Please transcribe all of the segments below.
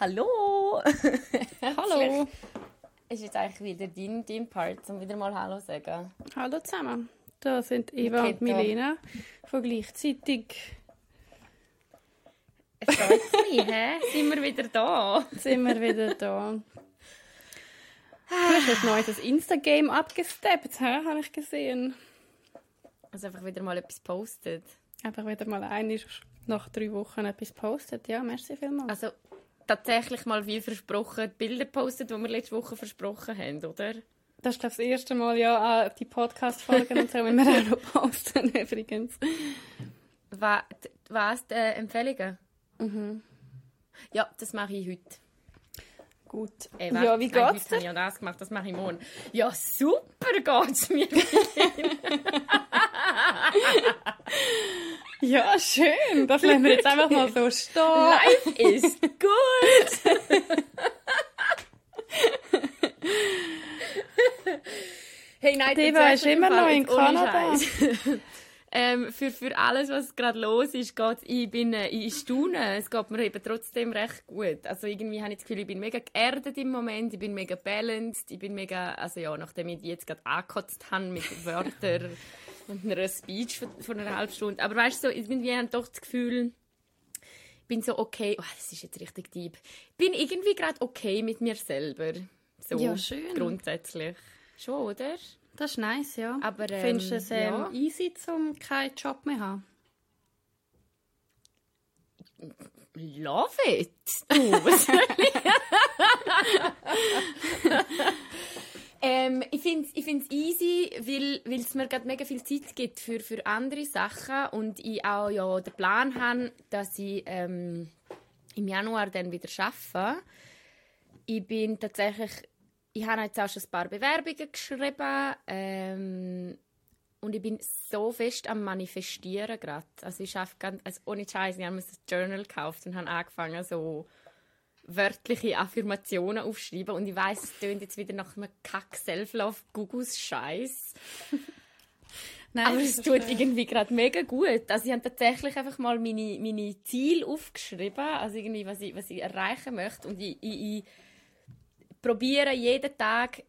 Hallo! Hallo! Ist jetzt eigentlich wieder dein, dein Part, um wieder mal Hallo zu sagen? Hallo zusammen. Da sind Eva und Milena von gleichzeitig. Freut mich, hä? Sind wir wieder da? Sind wir wieder da. Du hast jetzt neu das Insta-Game abgesteppt, hä? habe ich gesehen. Also einfach wieder mal etwas postet. Einfach wieder mal ein nach drei Wochen etwas postet. Ja, merci vielmals. Also tatsächlich mal wie versprochen die Bilder postet, die wir letzte Woche versprochen haben, oder? Das ist, glaube ich, das erste Mal, ja, die Podcast-Folgen und so, wenn wir auch noch posten, übrigens. Was, was die äh, Empfehlungen? Mhm. Ja, das mache ich heute. Gut. Äh, ja, wie nein, geht's dir? habe ich ja das gemacht, das mache ich morgen. Ja, super geht's mir. Ja, schön. Das lassen wir jetzt einfach mal so stehen. Life is good. hey, nein, echt ist immer noch in Kanada. Ähm, für, für alles, was gerade los ist, geht ich bin äh, ich staune. Es geht mir eben trotzdem recht gut. Also irgendwie habe ich das Gefühl, ich bin mega geerdet im Moment, ich bin mega balanced, ich bin mega, also ja, nachdem ich jetzt gerade angekotzt habe mit Wörtern und einer Speech von, von einer halben Stunde. Aber weißt du, so, irgendwie habe ich doch das Gefühl, ich bin so okay, oh, das ist jetzt richtig deep. Ich bin irgendwie gerade okay mit mir selber. So Ja, schön. grundsätzlich. Schon, oder? Das ist nice, ja. Aber, ähm, Findest du es ähm, ja. easy, um keinen Job mehr zu haben? Love it! Du, was? ähm, ich finde es ich find's easy, weil es mir gerade mega viel Zeit gibt für, für andere Sachen und ich auch ja den Plan habe, dass ich ähm, im Januar dann wieder arbeite. Ich bin tatsächlich, ich habe jetzt auch schon ein paar Bewerbungen geschrieben ähm, und ich bin so fest am Manifestieren gerade. Also ich schaffe ganz, also ohne Scheiß, ich habe mir ein Journal gekauft und habe angefangen so wörtliche Affirmationen aufschreiben und ich weiß, es tönt jetzt wieder nach einem Kack Self-Love Gugus Scheiß. Nein, Aber es tut irgendwie gerade mega gut. Also ich habe tatsächlich einfach mal meine, meine Ziele aufgeschrieben, also irgendwie, was ich, was ich erreichen möchte. Und ich, ich, ich probiere jeden Tag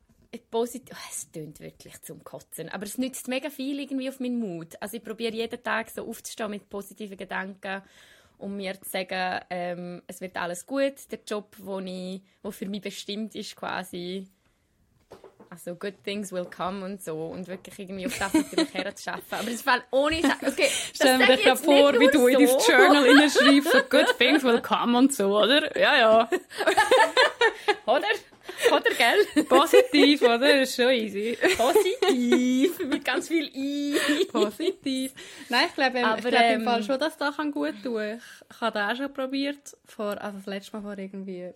positiv... Oh, es tönt wirklich zum Kotzen. Aber es nützt mega viel irgendwie auf meinen Mut. Also ich probiere jeden Tag so aufzustehen mit positiven Gedanken um mir zu sagen, ähm, es wird alles gut. Der Job, wo, ich, wo für mich bestimmt ist, quasi also good things will come und so und wirklich irgendwie auf das natürlich herzuschaffen. Aber es fällt ohne okay, das Stell mir jetzt vor, wie du in so. dein Journal hineinschreibst, so good things will come und so, oder? Ja, ja. Oder? Oder, gell? Positiv, oder? Das ist schon easy. Positiv. Mit ganz viel I. Positiv. Nein, ich glaube, Aber, ich glaube im ähm, Fall schon, dass das kann gut tun Ich, habe das auch schon probiert, vor, also das letzte Mal vor irgendwie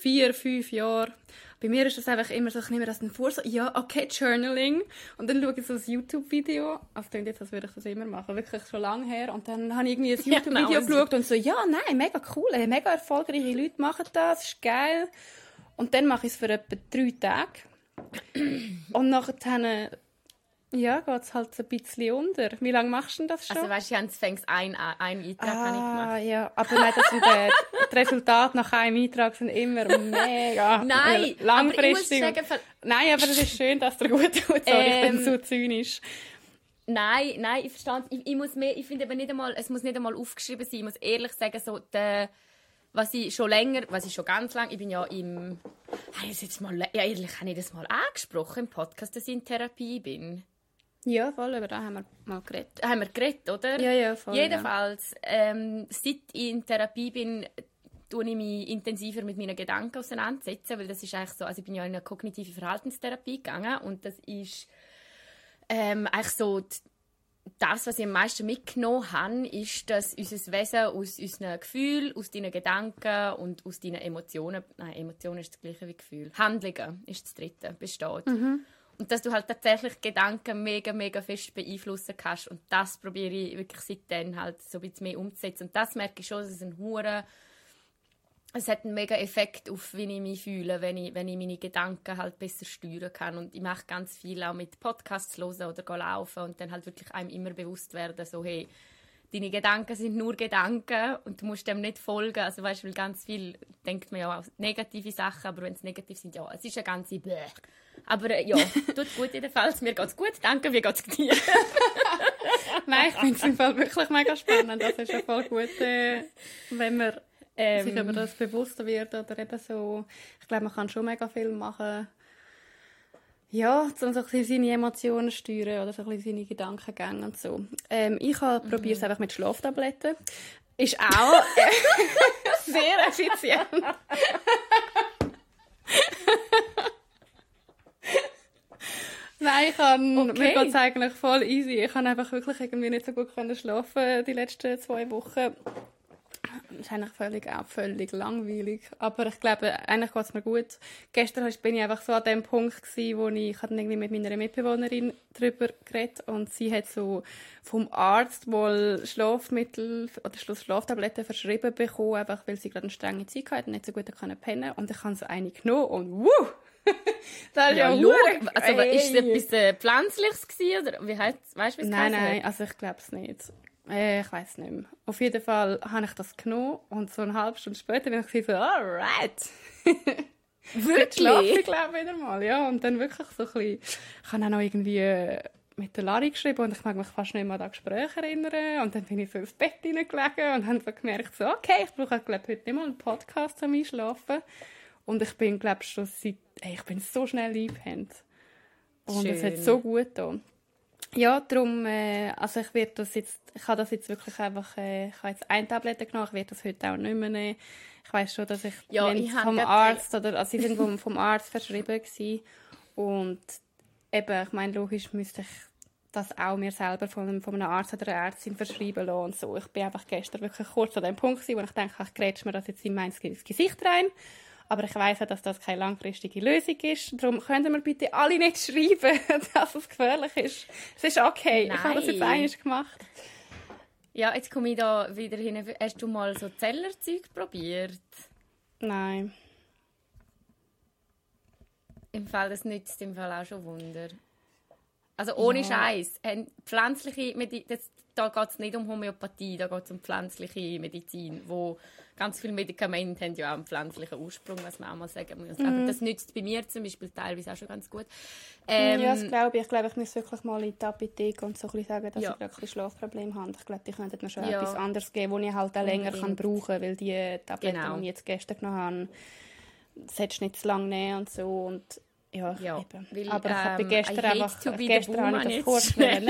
vier, fünf Jahren. Bei mir ist das einfach immer so, ich nehme das dann vor, so, ja, okay, Journaling. Und dann schaue ich so ein YouTube-Video. Also, das klingt jetzt, als würde ich das immer machen. Wirklich schon lange her. Und dann habe ich irgendwie ein Ja, YouTube-Video genau, ein geschaut und so, ja, nein, mega cool, mega erfolgreiche Leute machen das, ist geil. Und dann mache ich es für etwa drei Tage. Und nachher ja, geht es halt so ein bisschen unter. Wie lange machst du denn das schon? Also weißt du, ich fängst ein, ein Eintrag habe ich ah, gemacht. ja. Aber nein, das sind, äh, die Resultate nach einem Eintrag sind immer mega Nein, langfristig. aber ich muss sagen, nein, aber es ist schön, dass dir gut tut. Sorry, ich bin Ähm, so zynisch. Nein, nein, ich verstehe ich, ich muss mehr, ich finde aber nicht einmal, es muss nicht einmal aufgeschrieben sein. Ich muss ehrlich sagen, so der, was ich schon länger, was ich schon ganz lange, ich bin ja im, habe ich das jetzt mal, ja ehrlich, habe ich das mal angesprochen im Podcast, dass ich in Therapie bin. Ja, voll, über das haben wir mal geredet. Haben wir geredet, oder? Ja, ja, voll. Jedenfalls, ähm, seit ich in Therapie bin, tue ich mich intensiver mit meinen Gedanken auseinandersetzen, weil das ist eigentlich so, also ich bin ja in eine kognitive Verhaltenstherapie gegangen und das ist ähm, eigentlich so die, das, was ich am meisten mitgenommen habe, ist, dass unser Wesen aus unseren Gefühlen, aus deinen Gedanken und aus deinen Emotionen, nein, Emotionen ist das gleiche wie Gefühl, Handlungen ist das dritte, besteht. Und dass du halt tatsächlich Gedanken mega, mega fest beeinflussen kannst. Und das probiere ich wirklich seitdem halt so ein bisschen mehr umzusetzen. Und das merke ich schon, dass es ein hure es hat einen mega Effekt auf, wie ich mich fühle, wenn ich, wenn ich meine Gedanken halt besser steuern kann. Und ich mache ganz viel auch mit Podcasts hören oder laufen und dann halt wirklich einem immer bewusst werden, so hey, deine Gedanken sind nur Gedanken und du musst dem nicht folgen. Also weißt, weil ganz viel denkt man ja auch negative Sachen, aber wenn es negativ sind, ja, es ist eine ganze Bäh. Aber äh, ja, tut gut jedenfalls. Mir geht's gut. Danke, wie geht's dir? Nein, ich finde es im Fall wirklich mega spannend. Das ist ja voll gut, äh, wenn man ähm, sich über das bewusster wird oder eben so. Ich glaube, man kann schon mega viel machen. Ja, um so ein bisschen seine Emotionen steuern oder so ein bisschen seine Gedankengänge und so. Ähm, ich mhm. probiert es einfach mit Schlaftabletten. Ist auch äh, sehr effizient. Nein, ich kann, okay. mir geht es eigentlich voll easy. Ich kann einfach wirklich irgendwie nicht so gut können schlafen die letzten zwei Wochen. Das ist eigentlich völlig, auch völlig langweilig. Aber ich glaube, eigentlich geht es mir gut. Gestern bin ich einfach so an dem Punkt gewesen, wo ich, ich irgendwie mit meiner Mitbewohnerin darüber geredet und sie hat so vom Arzt wohl Schlafmittel oder Schlaftabletten verschrieben bekommen, einfach weil sie gerade eine strenge Zeit hatte und nicht so gut pennen konnte. Und ich habe so eine genommen und wuh! das ist ja, ja Also, ist es etwas äh, Pflanzliches gewesen, oder wie heißt Weißt du, wie es Nein, nein, also ich glaube es nicht. Äh, ich weiß nicht mehr. Auf jeden Fall habe ich das genommen und so eine halbe Stunde später bin ich so, alright. wirklich? schlafe ich glaube wieder mal, ja. Und dann wirklich so ein bisschen, ich habe auch noch irgendwie äh, mit der Lari geschrieben und ich mag mich fast nicht mehr an das Gespräch erinnern. Und dann bin ich so ins Bett hineingelegen und habe so gemerkt, so, okay, ich brauche glaube heute nicht mal einen Podcast zum Einschlafen. Und ich bin, glaube schon seit, ey, ich bin so schnell eingepennt. Und es hat so gut getan. Ja, darum, äh, also ich werde das jetzt, ich habe das jetzt wirklich einfach, äh, ich habe jetzt ein Tablette genommen, ich werde das heute auch nicht mehr nehmen. Ich weiß schon, dass ich, ja, ich vom Arzt, oder, also sie sind vom, vom Arzt verschrieben gewesen. Und eben, ich meine, logisch müsste ich das auch mir selber von, von einem Arzt oder einer Ärztin verschreiben lassen und so. Ich bin einfach gestern wirklich kurz an dem Punkt gewesen, wo ich denke, ich grätsche mir das jetzt in mein Gesicht rein. Aber ich weiß ja, dass das keine langfristige Lösung ist. Darum können wir bitte alle nicht schreiben, dass es gefährlich ist. Es ist okay. Nein. Ich habe das jetzt eigentlich gemacht. Ja, jetzt komme ich da wieder hin. Hast du mal so Zellerzeug probiert? Nein. Im Fall, das nützt im Fall auch schon Wunder. Also ohne ja. Scheiß. Pflanzliche Medizin, da geht es nicht um Homöopathie, da geht es um pflanzliche Medizin, wo ganz viele Medikamente haben ja auch einen pflanzlichen Ursprung, was man auch mal sagen muss. Mhm. Aber das nützt bei mir zum Beispiel teilweise auch schon ganz gut. Ähm, ja, das glaube ich. Ich glaube, ich muss wirklich mal in die Apotheke und so ein sagen, dass ja. ich wirklich ein Schlafproblem habe. Ich glaube, die könnten mir schon ja. etwas anderes geben, das ich halt auch länger kann brauchen kann, weil die Tabletten, genau. die ich jetzt gestern genommen habe, solltest nicht zu lange nehmen und so. Und ja, ja eben. Weil, aber ich habe ähm, gestern einfach, gestern habe ich das kurz nehmen.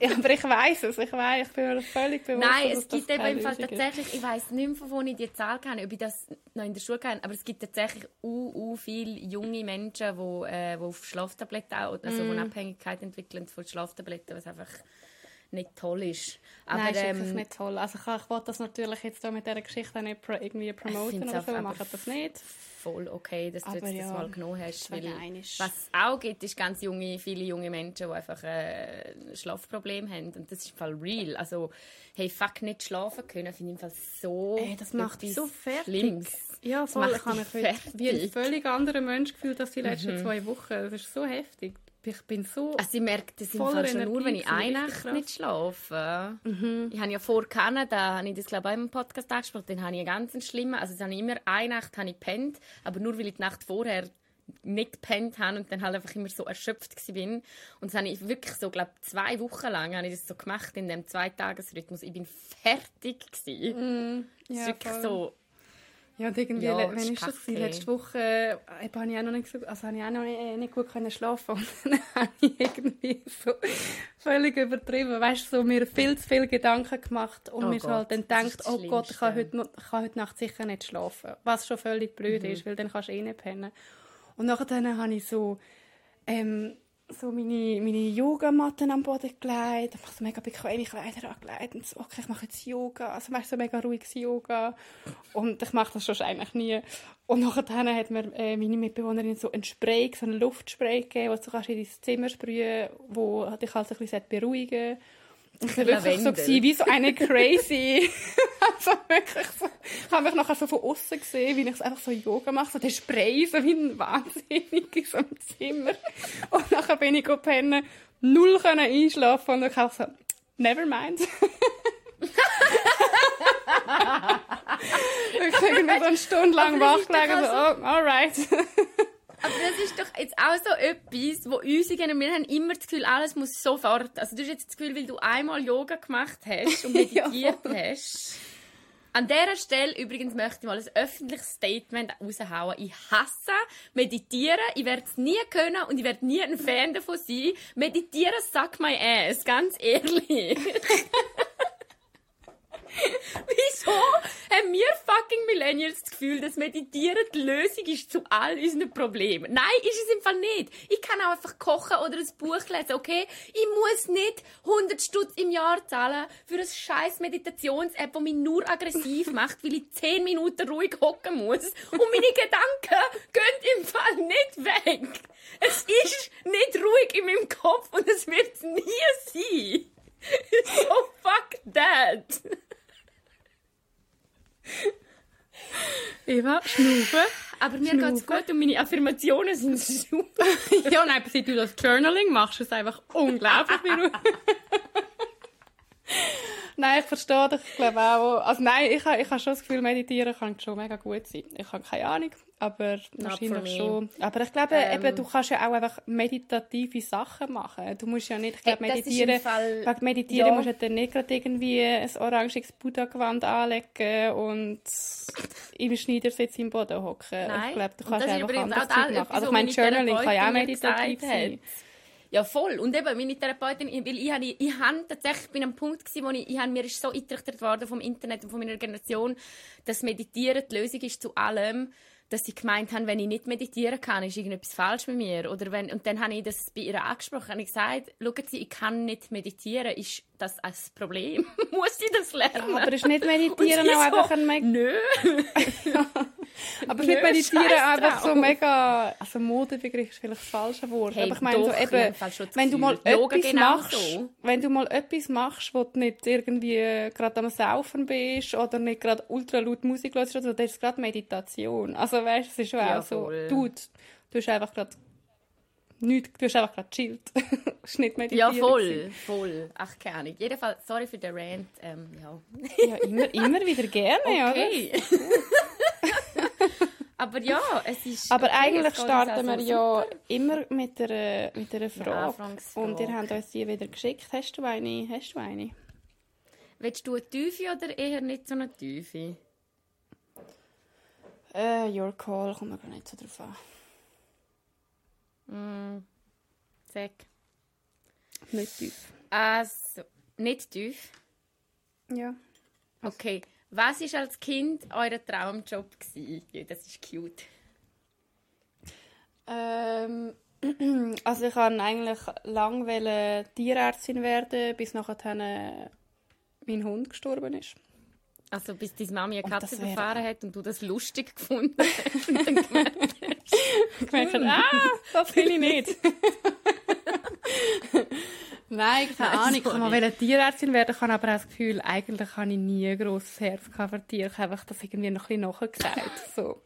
ja, aber ich weiß es, ich weiß, ich bin mir völlig bewusst, Nein, es gibt eben im Fall tatsächlich, ich weiß nicht mehr, von wo ich die Zahl kenne, ob ich das noch in der Schule kenne, aber es gibt tatsächlich u, u viele junge Menschen, die, äh, auf Schlaftabletten, also mm. die Abhängigkeit entwickeln von Schlaftabletten, was einfach nicht toll ist. Aber, Nein, ist ähm, wirklich nicht toll. Also ich, ich wollte das natürlich jetzt mit dieser Geschichte nicht pro, irgendwie promoten oder so, machen das nicht. Voll okay, dass aber du jetzt ja, das mal genommen hast. Weil, was es auch gibt, ist ganz junge, viele junge Menschen, die einfach äh, ein Schlafproblem haben. Und das ist im Fall real. Also, hey, fuck, nicht schlafen können, finde ich im Fall so Ey, das macht dich so fertig. Schlimmes. Ja, voll. Ich habe mich wie ein völlig anderer Mensch gefühlt als die letzten mhm. zwei Wochen. Das ist so heftig ich bin so Also ich merke das im Fall schon nur, wenn ich eine Nacht nicht schlafe. Mhm. Ich habe ja vor Kanada, habe ich das glaube ich auch im Podcast angesprochen, dann habe ich einen ganz schlimmen, also habe ich immer eine Nacht habe ich pennt, aber nur weil ich die Nacht vorher nicht gepennt habe und dann halt einfach immer so erschöpft bin. Und das habe ich wirklich so, glaube zwei Wochen lang habe ich das so gemacht in dem Zweitagesrhythmus. Ich bin fertig gewesen. Mm, ja, das ist wirklich voll. so ja, und irgendwie, ja, wenn ist das gewesen? Letzte Woche äh, habe ich auch noch nicht, so, also habe ich auch noch nicht, äh, nicht gut können schlafen und dann habe ich irgendwie so völlig übertrieben, weißt du, so mir viel zu viele Gedanken gemacht und oh mir halt dann gedacht, oh Gott, ich kann, heute, ich kann heute Nacht sicher nicht schlafen, was schon völlig blöd mhm. ist, weil dann kannst du eh nicht pennen. Und nachher habe ich so ähm, so meine, meine Yogamatten am Boden gelegt, einfach so mega bequeme Kleider angelegt und so, okay, ich mache jetzt Yoga, also weißt so mega ruhiges Yoga. Und ich mache das schon eigentlich nie. Und nachher hat mir äh, meine Mitbewohnerin so ein Spray, so einen Luftspray gegeben, den du in dein Zimmer sprühen kannst, wo dich halt ein bisschen beruhigen ich war wirklich so, gewesen, wie so eine crazy. also wirklich so. Ich habe mich nachher so von außen gesehen, wie ich einfach so Yoga mache. So der Spray, so wie ein Wahnsinnig in so einem Zimmer. Und nachher bin ich pennen, null können einschlafen und dann auch so, never mind. ich bin so eine Stunde lang wach gelegen, so, oh, alright. Aber das ist doch jetzt auch so etwas, wo uns irgendwie, wir haben immer das Gefühl, alles muss sofort. Also du hast jetzt das Gefühl, weil du einmal Yoga gemacht hast und meditiert hast. An dieser Stelle übrigens möchte ich mal ein öffentliches Statement raushauen. Ich hasse Meditieren. Ich werde es nie können und ich werde nie ein Fan davon sein. Meditieren suck my ass. Ganz ehrlich. Wieso haben wir fucking Millennials das Gefühl, dass Meditieren die Lösung ist zu all unseren Problemen? Nein, ist es im Fall nicht. Ich kann auch einfach kochen oder ein Buch lesen, okay? Ich muss nicht 100 Stutz im Jahr zahlen für eine scheiß Meditations-App, die mich nur aggressiv macht, weil ich 10 Minuten ruhig hocken muss. Und meine Gedanken gehen im Fall nicht weg. Es ist nicht ruhig in meinem Kopf und es wird nie sein. So fuck that. Eva, schnaufen. Aber mir geht's gut und meine Affirmationen sind super. ja, nein, seit du das Journaling machst, ist es einfach unglaublich. nein, ich verstehe dich, ich glaube auch. Also nein, ich habe ich ha schon das Gefühl, meditieren kann schon mega gut sein. Ich habe keine Ahnung, aber for wahrscheinlich schon. Aber ich glaube, Ähm. eben, du kannst ja auch einfach meditative Sachen machen. Du musst ja nicht, ich glaube, Hey, meditieren... Fall- Wegen meditieren Ja. musst du dann nicht gerade irgendwie ein oranges Buddha-Gewand anlegen und im Schneidersitz im Boden hocken. Ich glaube, du kannst einfach anders machen. Also ich meine, Journaling kann ja auch meditativ gesagt hat. Ja, voll. Und eben, meine Therapeutin, ich- weil ich, habe, ich habe tatsächlich, ich bin am Punkt gewesen, wo ich, ich mir ist so eingetrichtert worden vom Internet und von meiner Generation, dass Meditieren die Lösung ist zu allem, dass sie gemeint haben, wenn ich nicht meditieren kann, ist irgendetwas falsch mit mir. Oder wenn, und dann habe ich das bei ihr angesprochen, ich gesagt, schauen Sie, ich kann nicht meditieren, ist das ein Problem? Muss ich das lernen? Aber ist nicht Und meditieren auch so, einfach ein. Nö. Aber nicht Nö, meditieren scheiß einfach so mega... Also Modebegriff ist vielleicht das falsche Wort. Hey, aber ich meine doch, so eben... Wenn du mal etwas genauso. machst... Wenn du mal etwas machst, wo du nicht irgendwie gerade am Saufen bist oder nicht gerade ultra laut Musik hörst, oder das ist gerade Meditation. Also weißt du, es ist schon Ja, auch so... voll. Du, du hast einfach gerade... Nichts, du hast einfach gerade chillt. Ist nicht. Ja, voll, voll. Ach, keine Ahnung. Jedenfalls, sorry für den Rant. Ähm, ja. Ja, immer, immer wieder gerne, oder? Aber ja, es ist. Aber okay, eigentlich starten wir also ja super. immer mit einer, mit einer Frage. Anfangsfrage. Und ihr habt uns die wieder geschickt. Hast du eine? Hast du eine? Willst du eine Tiefe oder eher nicht so eine Tiefe? Äh, your call, kommt mir gar nicht so drauf an. Mm. Sag. Nicht tief. Also, nicht tief. Ja. Okay. Was war als Kind euer Traumjob? Gewesen? Ja, das ist cute. Ähm, also ich wollte eigentlich lange Tierärztin werden, bis nachher äh, mein Hund gestorben ist. Also, bis deine Mami eine Katze das wäre- überfahren hat und du das lustig gefunden hast. und dann gemerkt hast, ah, das will ich nicht. Nein, keine Nein, Ahnung. Ich wollte mal Tierärztin werden, ich habe aber auch das Gefühl, eigentlich habe ich nie ein grosses Herz für Tiere. Ich habe einfach das irgendwie noch ein bisschen nachgesagt. So,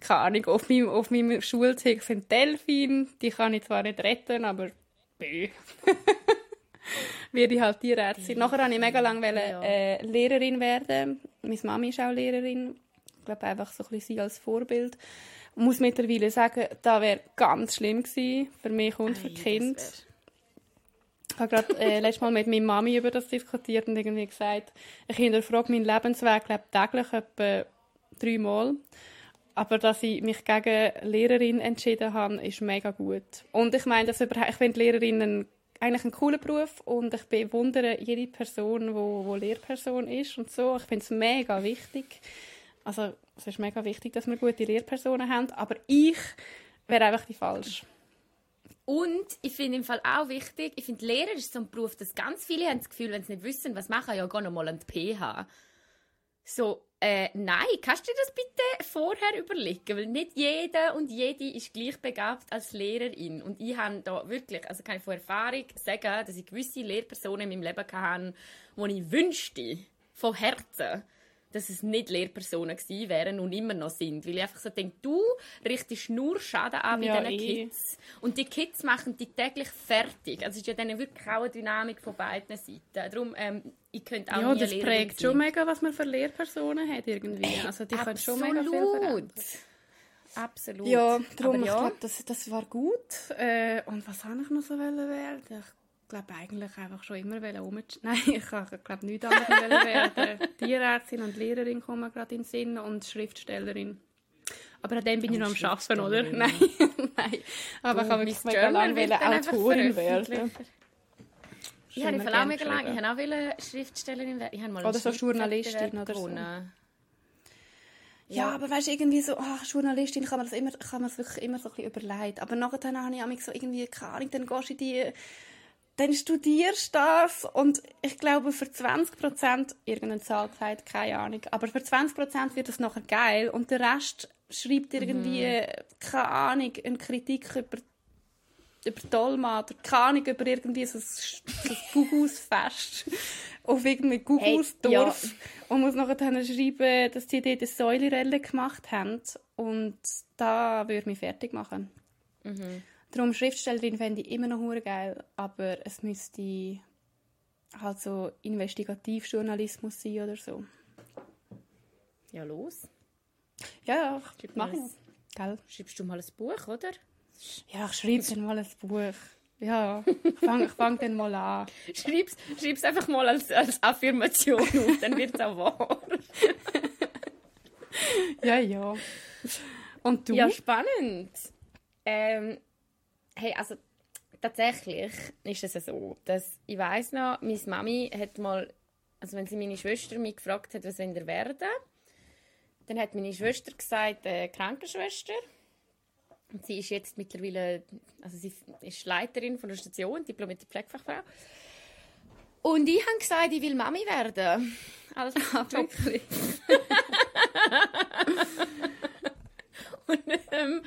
keine Ahnung, auf meinem, auf meinem Schultag sind Delfine, die kann ich zwar nicht retten, aber bö. Werde ich halt Tierärztin. Nachher wollte ich mega lange Ja. äh, Lehrerin werden. Meine Mami ist auch Lehrerin. Ich glaube, einfach so ein bisschen sie als Vorbild. Ich muss mittlerweile sagen, das wäre ganz schlimm gewesen für mich und für Ei, die Kinder. das wär- Ich habe gerade äh, letztes Mal mit meiner Mami über das diskutiert und irgendwie gesagt, ich hinterfrage meinen Lebensweg glaub, täglich etwa dreimal. Aber dass ich mich gegen Lehrerin entschieden habe, ist mega gut. Und ich meine, überhaupt, ich finde Lehrerin ein, eigentlich ein cooler Beruf und ich bewundere jede Person, wo, wo Lehrperson ist und so. Ich finde es mega wichtig. Also es ist mega wichtig, dass wir gute Lehrpersonen haben, aber ich wäre einfach die falsche. Und ich finde im Fall auch wichtig, ich finde, Lehrer ist so ein Beruf, dass ganz viele haben das Gefühl, wenn sie nicht wissen, was machen, ja, geh noch mal die PH. So, äh, nein, kannst du dir das bitte vorher überlegen? Weil nicht jeder und jede ist gleich begabt als Lehrerin. Und ich habe da wirklich, also kann ich von Erfahrung sagen, dass ich gewisse Lehrpersonen in meinem Leben hatte, die ich wünschte, von Herzen, dass es nicht Lehrpersonen gewesen wären und immer noch sind. Weil ich einfach so denke, du richtest nur Schaden an bei Ja, diesen eh. Kids. Und die Kids machen die täglich fertig. Also es ist ja dann wirklich auch eine Dynamik von beiden Seiten. Darum, ähm, ich könnte auch Ja, das Lehrerin prägt sein. schon mega, was man für Lehrpersonen hat irgendwie. Also die können schon mega viel verändern. Absolut. Ja, darum, Aber ich ja, glaube, das, das war gut. Äh, und was habe ich noch so werden? Ich glaube eigentlich einfach schon immer um Nein, ich glaube nicht anderes werden. Tierärztin und Lehrerin kommen gerade in den Sinn und Schriftstellerin. Aber an dem bin ich noch am Arbeiten, oder? Nein, nein. Aber ich habe wirklich mega lange Autorin werden. Ich habe auch mega lange, ich habe auch Schriftstellerin werden. Ich habe mal Oder so Journalistin oder so. Ja, aber weißt du, irgendwie so, ach, Journalistin kann man das immer, kann man das wirklich immer so ein bisschen überlegt. Aber nachher habe ich manchmal so irgendwie, keine Ahnung, dann gehst du in die, dann studierst du das und ich glaube für 20%, irgendeine Zahl gesagt, keine Ahnung, aber für 20% wird das nachher geil und der Rest schreibt irgendwie, keine Ahnung, eine Kritik über über Dolma oder keine Ahnung, über irgendwie so ein, so ein Gugus-Fest auf irgendwie Gugusdorf Hey, und muss nachher dann schreiben, dass die dort eine Säulerelle gemacht haben. Und da würde mich fertig machen. Darum Schriftstellerin fände ich immer noch hure geil, aber es müsste halt so Investigativjournalismus sein oder so. Ja, los. Ja, ja, ich mache ich. Gell? Schreibst du mal ein Buch, oder? Ja, ich schreibe dann mal ein Buch. Ja, ich fange ich fang dann mal an. Schreib's, schreib's einfach mal als, als Affirmation auf, dann wird es auch wahr. Ja, ja. Und du? Ja, spannend. Ähm, hey, also tatsächlich ist es so, dass ich weiß noch, meine Mami hat mal, also wenn sie meine Schwester mich gefragt hat, was wollen ihr werden, dann hat meine Schwester gesagt, äh, Krankenschwester. Und sie ist jetzt mittlerweile, also sie ist Leiterin von der Station, diplomierte Pflegefachfrau. Und ich habe gesagt, ich will Mami werden. Als Job. wirklich? Und, ähm,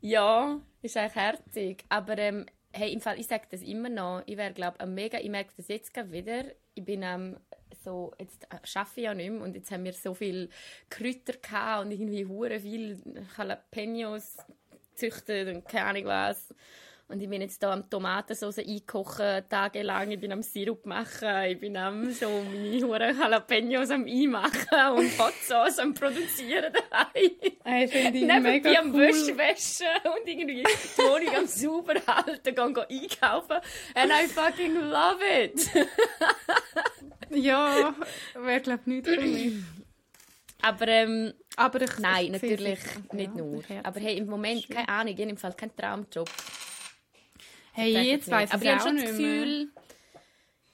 ja, ist eigentlich herzig. Aber ähm, hey, im Fall, ich sage das immer noch. Ich wäre, glaube mega, ich merke das jetzt gerade wieder. Ich bin ähm, so, jetzt äh, arbeite ich ja nicht mehr und jetzt haben wir so viel Kräuter und irgendwie hure viel Jalapenos züchtet und keine Ahnung was. Und ich bin jetzt da am Tomatensauce einkochen, tagelang. Ich bin am Sirup machen. Ich bin am so meine hure Jalapenos am einmachen und Hot Sauce am produzieren daheim. Hey, finde ich Nebenbei am cool. Wäsche waschen und irgendwie die Wohnung am sauber halten, gehen, gehen einkaufen. And I fucking love it. Ja, wäre glaube ich nichts für mich. Aber ähm, Aber ich, nein, ich natürlich nicht ja, nur. Aber hey, im Moment, keine Ahnung, in dem Fall kein Traumjob. Hey, jetzt weiss Aber ich auch habe schon das. Gefühl,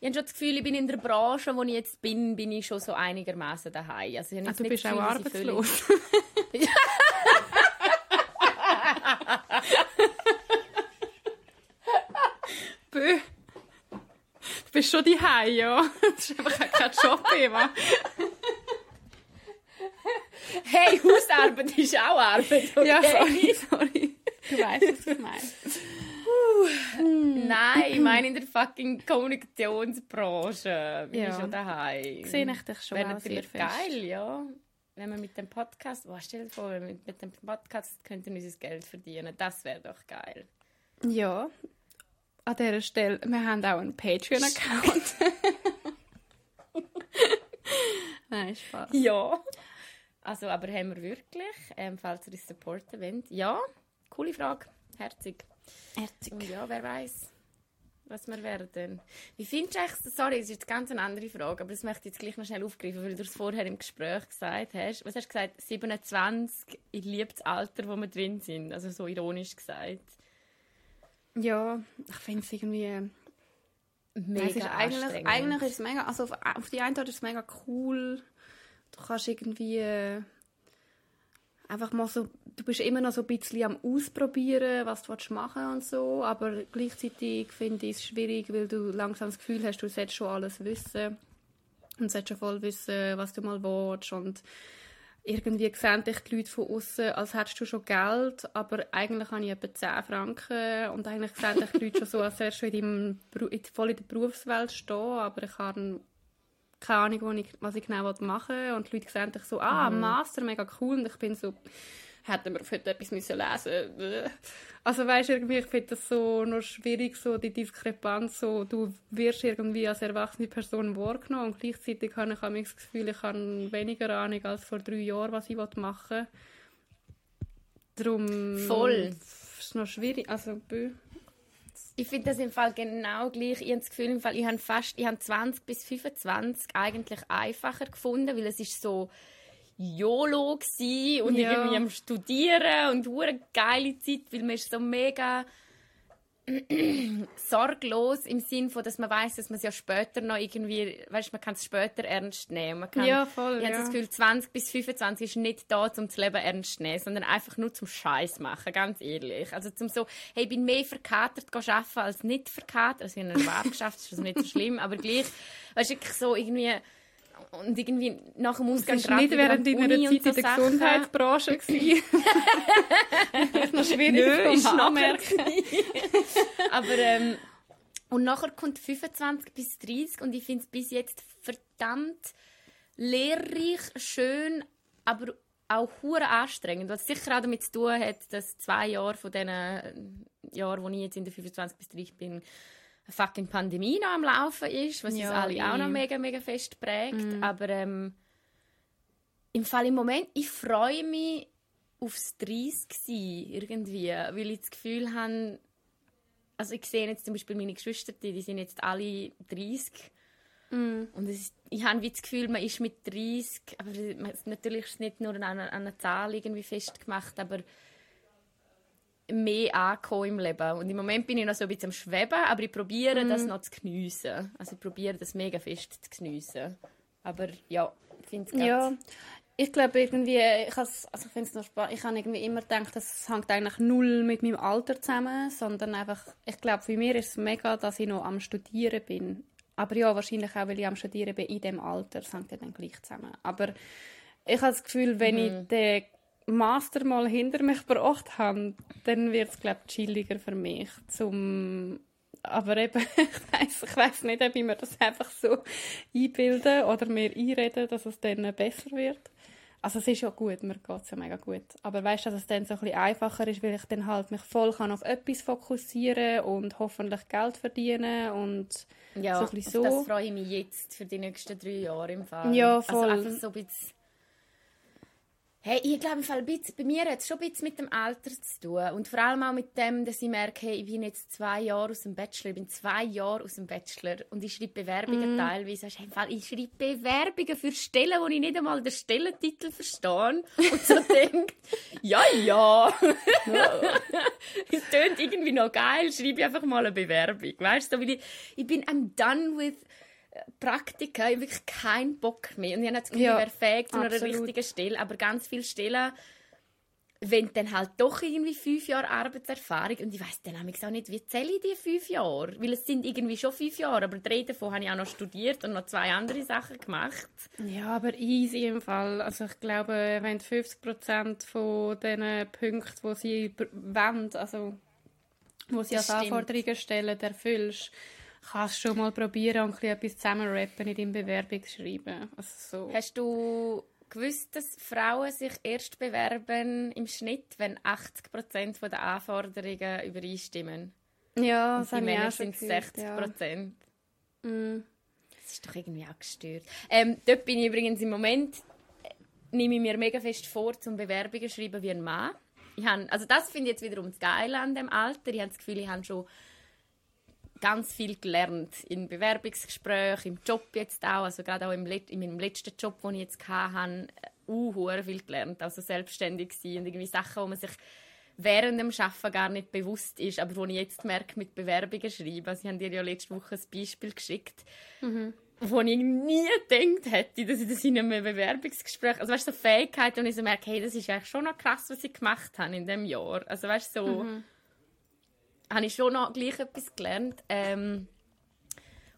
ich habe schon das Gefühl, ich bin in der Branche, wo ich jetzt bin, bin ich schon so einigermaßen daheim. Also ich Ah, du bist auch Gefühl, völlig- arbeitslos. Bö. Du bist schon die ja. Das ist einfach kein Job, Eva. Hey, Hausarbeit ist auch Arbeit, okay? Ja, sorry, sorry. Du weißt, was ich meine. Nein, ich meine in der fucking Kommunikationsbranche bin Ja. ich schon daheim. Sehe ich dich schon Wäre natürlich fest. geil, ja. Wenn wir mit dem Podcast, oh, stell dir vor, wenn wir mit dem Podcast könnten wir unser Geld verdienen. Das wäre doch geil. Ja. An dieser Stelle, wir haben auch einen Patreon-Account. Nein, Spaß. Ja. Also, aber haben wir wirklich, ähm, falls ihr uns supporten wollt? Ja, coole Frage. Herzig. Herzig. Und ja, wer weiß, was wir werden. Wie findest du eigentlich, sorry, das ist jetzt ganz eine andere Frage, aber das möchte ich jetzt gleich noch schnell aufgreifen, weil du es vorher im Gespräch gesagt hast. Was hast du gesagt? 27, ich liebe das Alter, wo wir drin sind. Also so ironisch gesagt. Ja, ich finde es irgendwie... Mega ist eigentlich, eigentlich ist es mega, also auf, auf die eine Art ist es mega cool. Du kannst irgendwie äh, einfach mal so, du bist immer noch so ein bisschen am Ausprobieren, was du machen und so, aber gleichzeitig finde ich es schwierig, weil du langsam das Gefühl hast, du solltest schon alles wissen und solltest schon voll wissen, was du mal willst und irgendwie sehen dich die Leute von außen, als hättest du schon Geld, aber eigentlich habe ich etwa 10 Franken und eigentlich sehen dich die Leute schon so, als wärst du in deinem, voll in der Berufswelt stehen, aber ich habe keine Ahnung, wo ich, was ich genau machen will. Und die Leute sehen dich so, ah, mhm. Master, mega cool. Und ich bin so, hätten wir heute etwas müssen lesen müssen. Also weißt irgendwie, ich finde das so noch schwierig, so die Diskrepanz, so du wirst irgendwie als erwachsene Person wahrgenommen und gleichzeitig habe ich das Gefühl, ich habe weniger Ahnung als vor drei Jahren, was ich machen will. Darum Voll. ist es noch schwierig. Also, ich finde das im Fall genau gleich. Ich habe das Gefühl, im Fall, ich habe fast ich habe 20 bis 25 eigentlich einfacher gefunden, weil es ist so YOLO und ja. irgendwie am Studieren und eine geile Zeit, weil man ist so mega sorglos im Sinn von, dass man weiß, dass man es ja später noch irgendwie, weißt, man kann es später ernst nehmen. Man kann, ja, voll. Ich ja. habe das Gefühl, 20 bis 25 ist nicht da, um das Leben ernst zu nehmen, sondern einfach nur zum Scheiß machen, ganz ehrlich. Also zum so, hey, ich bin mehr verkatert arbeiten als nicht verkatert. Also ich habe einen Erwerb geschafft, das ist nicht so schlimm, aber gleich, weißt du, so irgendwie und irgendwie nach dem Ausgang Das war nicht während deiner Zeit in der Sachen. Gesundheitsbranche. das ist noch schwierig Nö, ist nachmerken. Aber ähm, und nachher kommt 25 bis 30 und ich finde es bis jetzt verdammt lehrreich, schön, aber auch hure anstrengend, was sicher auch damit zu tun hat, dass zwei Jahre von diesen Jahren, wo ich jetzt in der 25 bis 30 bin, eine fucking Pandemie noch am Laufen ist, was ja, uns alle auch noch mega, mega fest prägt. Mhm. Aber ähm, im Fall im Moment, ich freue mich aufs 30 sein, irgendwie, weil ich das Gefühl habe, also ich sehe jetzt zum Beispiel meine Geschwister, die sind jetzt alle 30 mm. und ist, ich habe das Gefühl, man ist mit 30, aber natürlich ist es nicht nur an einer Zahl irgendwie festgemacht, aber mehr angekommen im Leben. Und im Moment bin ich noch so ein bisschen am Schweben, aber ich probiere mm. das noch zu geniessen. Also ich probiere das mega fest zu geniessen. Aber ja, ich finde es Ja, ich glaube irgendwie, ich, also ich finde es noch spannend, ich habe irgendwie immer gedacht, das hängt eigentlich null mit meinem Alter zusammen, sondern einfach, ich glaube, für mich ist es mega, dass ich noch am Studieren bin. Aber ja, wahrscheinlich auch, weil ich am Studieren bin in dem Alter, das hängt ja dann gleich zusammen. Aber ich habe das Gefühl, wenn mhm. ich den Master mal hinter mich gebracht habe, dann wird es, glaube ich, chilliger für mich. Zum aber eben, ich weiß ich weiss nicht, ob ich mir das einfach so einbilden oder mir einreden, dass es dann besser wird. Also es ist ja gut, mir geht es ja mega gut. Aber weißt du, dass es dann so ein bisschen einfacher ist, weil ich dann halt mich voll kann auf etwas fokussieren und hoffentlich Geld verdienen und ja, so ein bisschen so. das freue ich mich jetzt für die nächsten drei Jahre im Fall. Ja, also voll. Also einfach so ein bisschen Hey, ich glaube, bei mir hat es schon ein bisschen mit dem Alter zu tun. Und vor allem auch mit dem, dass ich merke, hey, ich bin jetzt zwei Jahre aus dem Bachelor. Ich bin zwei Jahre aus dem Bachelor. Und ich schreibe Bewerbungen mm. teilweise. Ich schreibe Bewerbungen für Stellen, wo ich nicht einmal den Stellentitel verstehe. Und so denke, ja, ja. es tönt irgendwie noch geil. Schreibe ich einfach mal eine Bewerbung. Weißt du, so, ich, ich bin I'm done with Praktika, ich habe wirklich keinen Bock mehr. Und ich habe das Gefühl, ja, ich wäre zu einer richtigen Stelle, aber ganz viele Stellen wenn dann halt doch irgendwie fünf Jahre Arbeitserfahrung und ich weiß dann auch nicht, wie zähle ich die fünf Jahre? Weil es sind irgendwie schon fünf Jahre, aber drei davon habe ich auch noch studiert und noch zwei andere Sachen gemacht. Ja, aber easy im Fall. Also ich glaube, wenn du 50 Prozent von den Punkten, die sie wollen, also wo sie das als stimmt. Anforderungen stellen, erfüllst, kannst schon mal probieren und etwas zusammenrappen in deinem Bewerbungsschreiben. Also so. Hast du gewusst, dass Frauen sich erst bewerben im Schnitt, wenn 80% der Anforderungen übereinstimmen? Ja, das habe ich auch sind 60%. Ja. Mm. Das ist doch irgendwie auch gestört. Ähm, dort bin ich übrigens im Moment, äh, nehme ich mir mega fest vor, zum Bewerbungen zu schreiben wie ein Mann. Ich habe, also das finde ich jetzt wiederum das Geile an dem Alter. Ich habe das Gefühl, ich habe schon ganz viel gelernt. In Bewerbungsgesprächen, im Job jetzt auch. Also gerade auch im Let in meinem letzten Job, den ich jetzt hatte, uh, viel gelernt. Also selbstständig sein und irgendwie Sachen, wo man sich während dem Arbeiten gar nicht bewusst ist, aber wo ich jetzt merke, mit Bewerbungen schreiben. Also ich habe dir ja letzte Woche ein Beispiel geschickt, mhm. wo ich nie gedacht hätte, dass ich das in einem Bewerbungsgespräch, also weißt du, so Fähigkeiten, und ich so merke, hey, das ist eigentlich schon noch krass, was ich gemacht habe in dem Jahr. Also weißt du, so... Mhm habe ich schon noch gleich etwas gelernt. Ähm,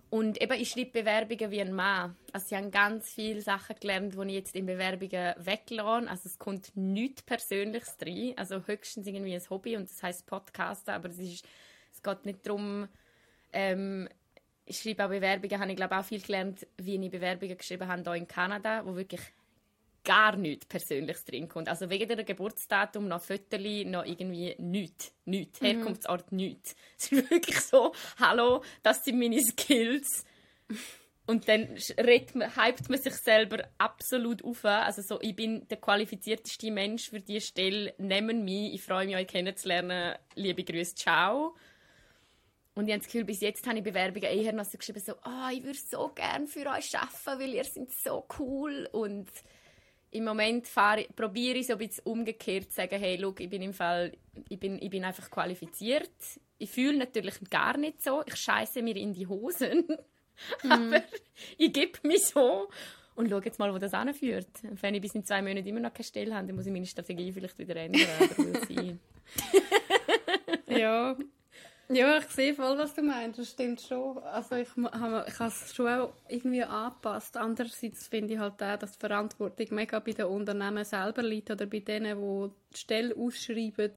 und eben, ich schreibe Bewerbungen wie ein Mann. Also ich habe ganz viele Sachen gelernt, die ich jetzt in Bewerbungen weglasse. Also es kommt nichts Persönliches rein. Also höchstens irgendwie ein Hobby und das heißt Podcasten, aber es, ist, es geht nicht darum, ähm, ich schreibe auch Bewerbungen, habe ich glaube auch viel gelernt, wie ich Bewerbungen geschrieben habe hier in Kanada, wo wirklich gar nichts Persönliches drin kommt. Also wegen der Geburtsdatum noch Fötterli, noch irgendwie nichts. Nichts. Mhm. Herkunftsort nichts. Es ist wirklich so, hallo, das sind meine Skills. Und dann man, hypt man sich selber absolut auf. Also so, ich bin der qualifizierteste Mensch für diese Stelle. Nehmen mich. Ich freue mich, euch kennenzulernen. Liebe Grüße, ciao. Und ich habe das Gefühl, bis jetzt habe ich Bewerbungen eher noch so geschrieben, so, oh, ich würde so gerne für euch arbeiten, weil ihr seid so cool. Und im Moment fahre, probiere ich so ein bisschen umgekehrt zu sagen, hey, look, ich bin im Fall, ich bin, ich bin einfach qualifiziert. Ich fühle natürlich gar nicht so. Ich scheiße mir in die Hosen. Mhm. Aber ich gebe mich so und schaue jetzt mal, wo das anführt. Wenn ich bis in zwei Monaten immer noch keine Stelle habe, dann muss ich meine Strategie vielleicht wieder ändern. ja, ja, ich sehe voll, was du meinst. Das stimmt schon. Also ich, ich habe es schon auch irgendwie angepasst. Andererseits finde ich halt auch, dass die Verantwortung mega bei den Unternehmen selber liegt oder bei denen, die die Stelle ausschreiben,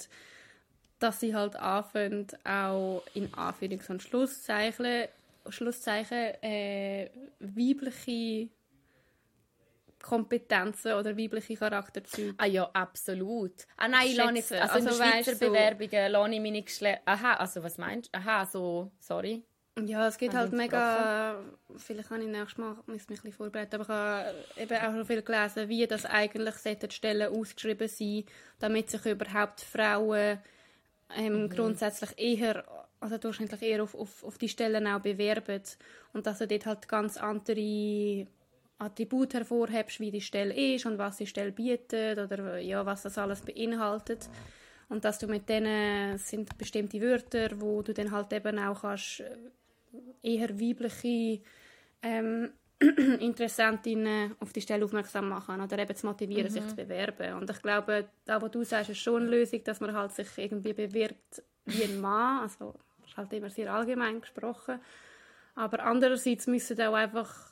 dass sie halt anfangen, auch in Anführungs- und Schlusszeichen, Schlusszeichen äh, weibliche Kompetenzen oder weibliche Charakterzüge. Ah ja, absolut. Ah nein, ich lasse nicht, also, also in Schweizer weißt, Bewerbungen lasse ich meine Geschle Aha, also was meinst du? Aha, so, sorry. Ja, es gibt halt mega, vielleicht kann ich nächstes Mal mich ein bisschen vorbereiten, aber ich habe eben auch schon viel gelesen, wie das eigentlich die Stellen ausgeschrieben sein, damit sich überhaupt Frauen ähm, mhm. grundsätzlich eher, also durchschnittlich eher auf, auf, auf die Stellen auch bewerben und dass er dort halt ganz andere Attribut hervorhebst, wie die Stelle ist und was die Stelle bietet oder ja, was das alles beinhaltet. Und dass du mit denen sind bestimmte Wörter, wo du dann halt eben auch kannst äh, eher weibliche ähm, Interessentinnen auf die Stelle aufmerksam machen oder eben zu motivieren, mhm. sich zu bewerben. Und ich glaube, da, was du sagst, ist schon eine Lösung, dass man halt sich irgendwie bewirbt wie ein Mann. Also, das ist halt immer sehr allgemein gesprochen. Aber andererseits müssen auch einfach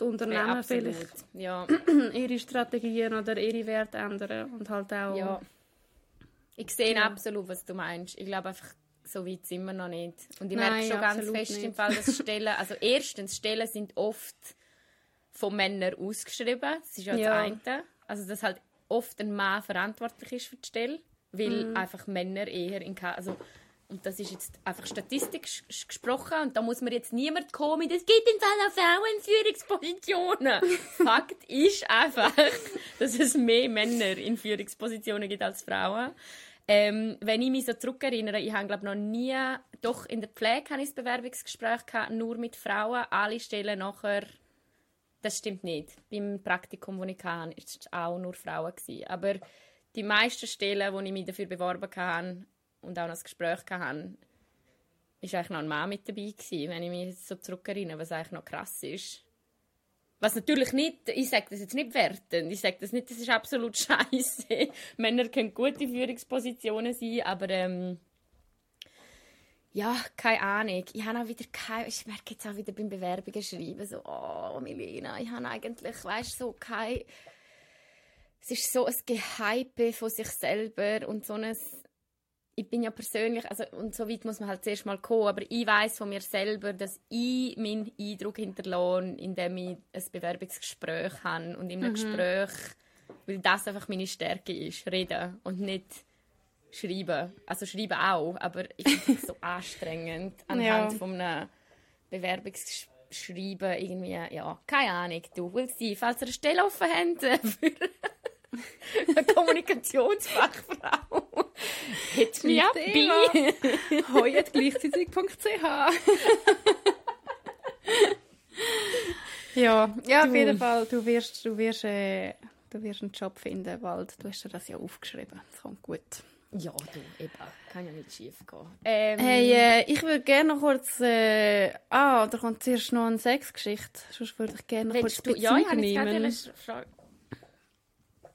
die Unternehmen ja, vielleicht ja. ihre Strategien oder ihre Werte ändern und halt auch... Ja. Ich sehe ja. absolut, was du meinst. Ich glaube einfach, so weit sind wir noch nicht. Und ich Nein, merke schon ganz fest nicht. im Fall, dass Stellen, also erstens, Stellen sind oft von Männern ausgeschrieben. Das ist ja, ja. das eine. Also, dass halt oft ein Mann verantwortlich ist für die Stelle, weil mhm. einfach Männer eher in... Also, und das ist jetzt einfach statistisch gesprochen und da muss man jetzt niemand kommen, das gibt im Fall auch Frauen in Führungspositionen. Fakt ist einfach, dass es mehr Männer in Führungspositionen gibt als Frauen. Ähm, wenn ich mich so zurückerinnere, ich habe glaube noch nie, doch in der Pflege habe ich ein Bewerbungsgespräch gehabt, nur mit Frauen, alle Stellen nachher, das stimmt nicht. Beim Praktikum, das ich hatte, war es auch nur Frauen. Gewesen. Aber die meisten Stellen, wo ich mich dafür beworben habe, und auch noch ein Gespräch hatten, ist eigentlich noch ein Mann mit dabei gewesen, wenn ich mich so zurückerinnere, was eigentlich noch krass ist. Was natürlich nicht, ich sage das jetzt nicht wertend, ich sage das nicht, das ist absolut scheiße. Männer können gute Führungspositionen sein, aber ähm, ja, keine Ahnung. Ich habe auch wieder keine, ich merke jetzt auch wieder beim Bewerbungen schreiben, so, oh, Milena, ich habe eigentlich, weißt du, so kein, es ist so ein Gehype von sich selber und so ein ich bin ja persönlich, also, und so weit muss man halt zuerst mal kommen, aber ich weiß von mir selber, dass ich meinen Eindruck hinterlasse, indem ich ein Bewerbungsgespräch habe und in einem mhm. Gespräch, weil das einfach meine Stärke ist, reden und nicht schreiben. Also schreiben auch, aber ich finde es so anstrengend anhand ja. von einem Bewerbungsschreiben irgendwie, ja, keine Ahnung, du willst sie, falls ihr eine Stelle offen habt, eine Kommunikationsfachfrau. Jetzt mich ja, bei. Heuet gleichzeitig.ch. ja, ja, auf jeden Fall. Du wirst, du wirst, äh, du wirst einen Job finden, weil du hast dir das ja aufgeschrieben. Das kommt gut. Ja, du, eben. Kann ja nicht schief gehen. Ähm, hey, äh, ich würde gerne noch kurz... Äh, ah, da kommt zuerst noch eine Sexgeschichte. Sonst würde ich gerne noch kurz du, Ja, ich habe jetzt gerade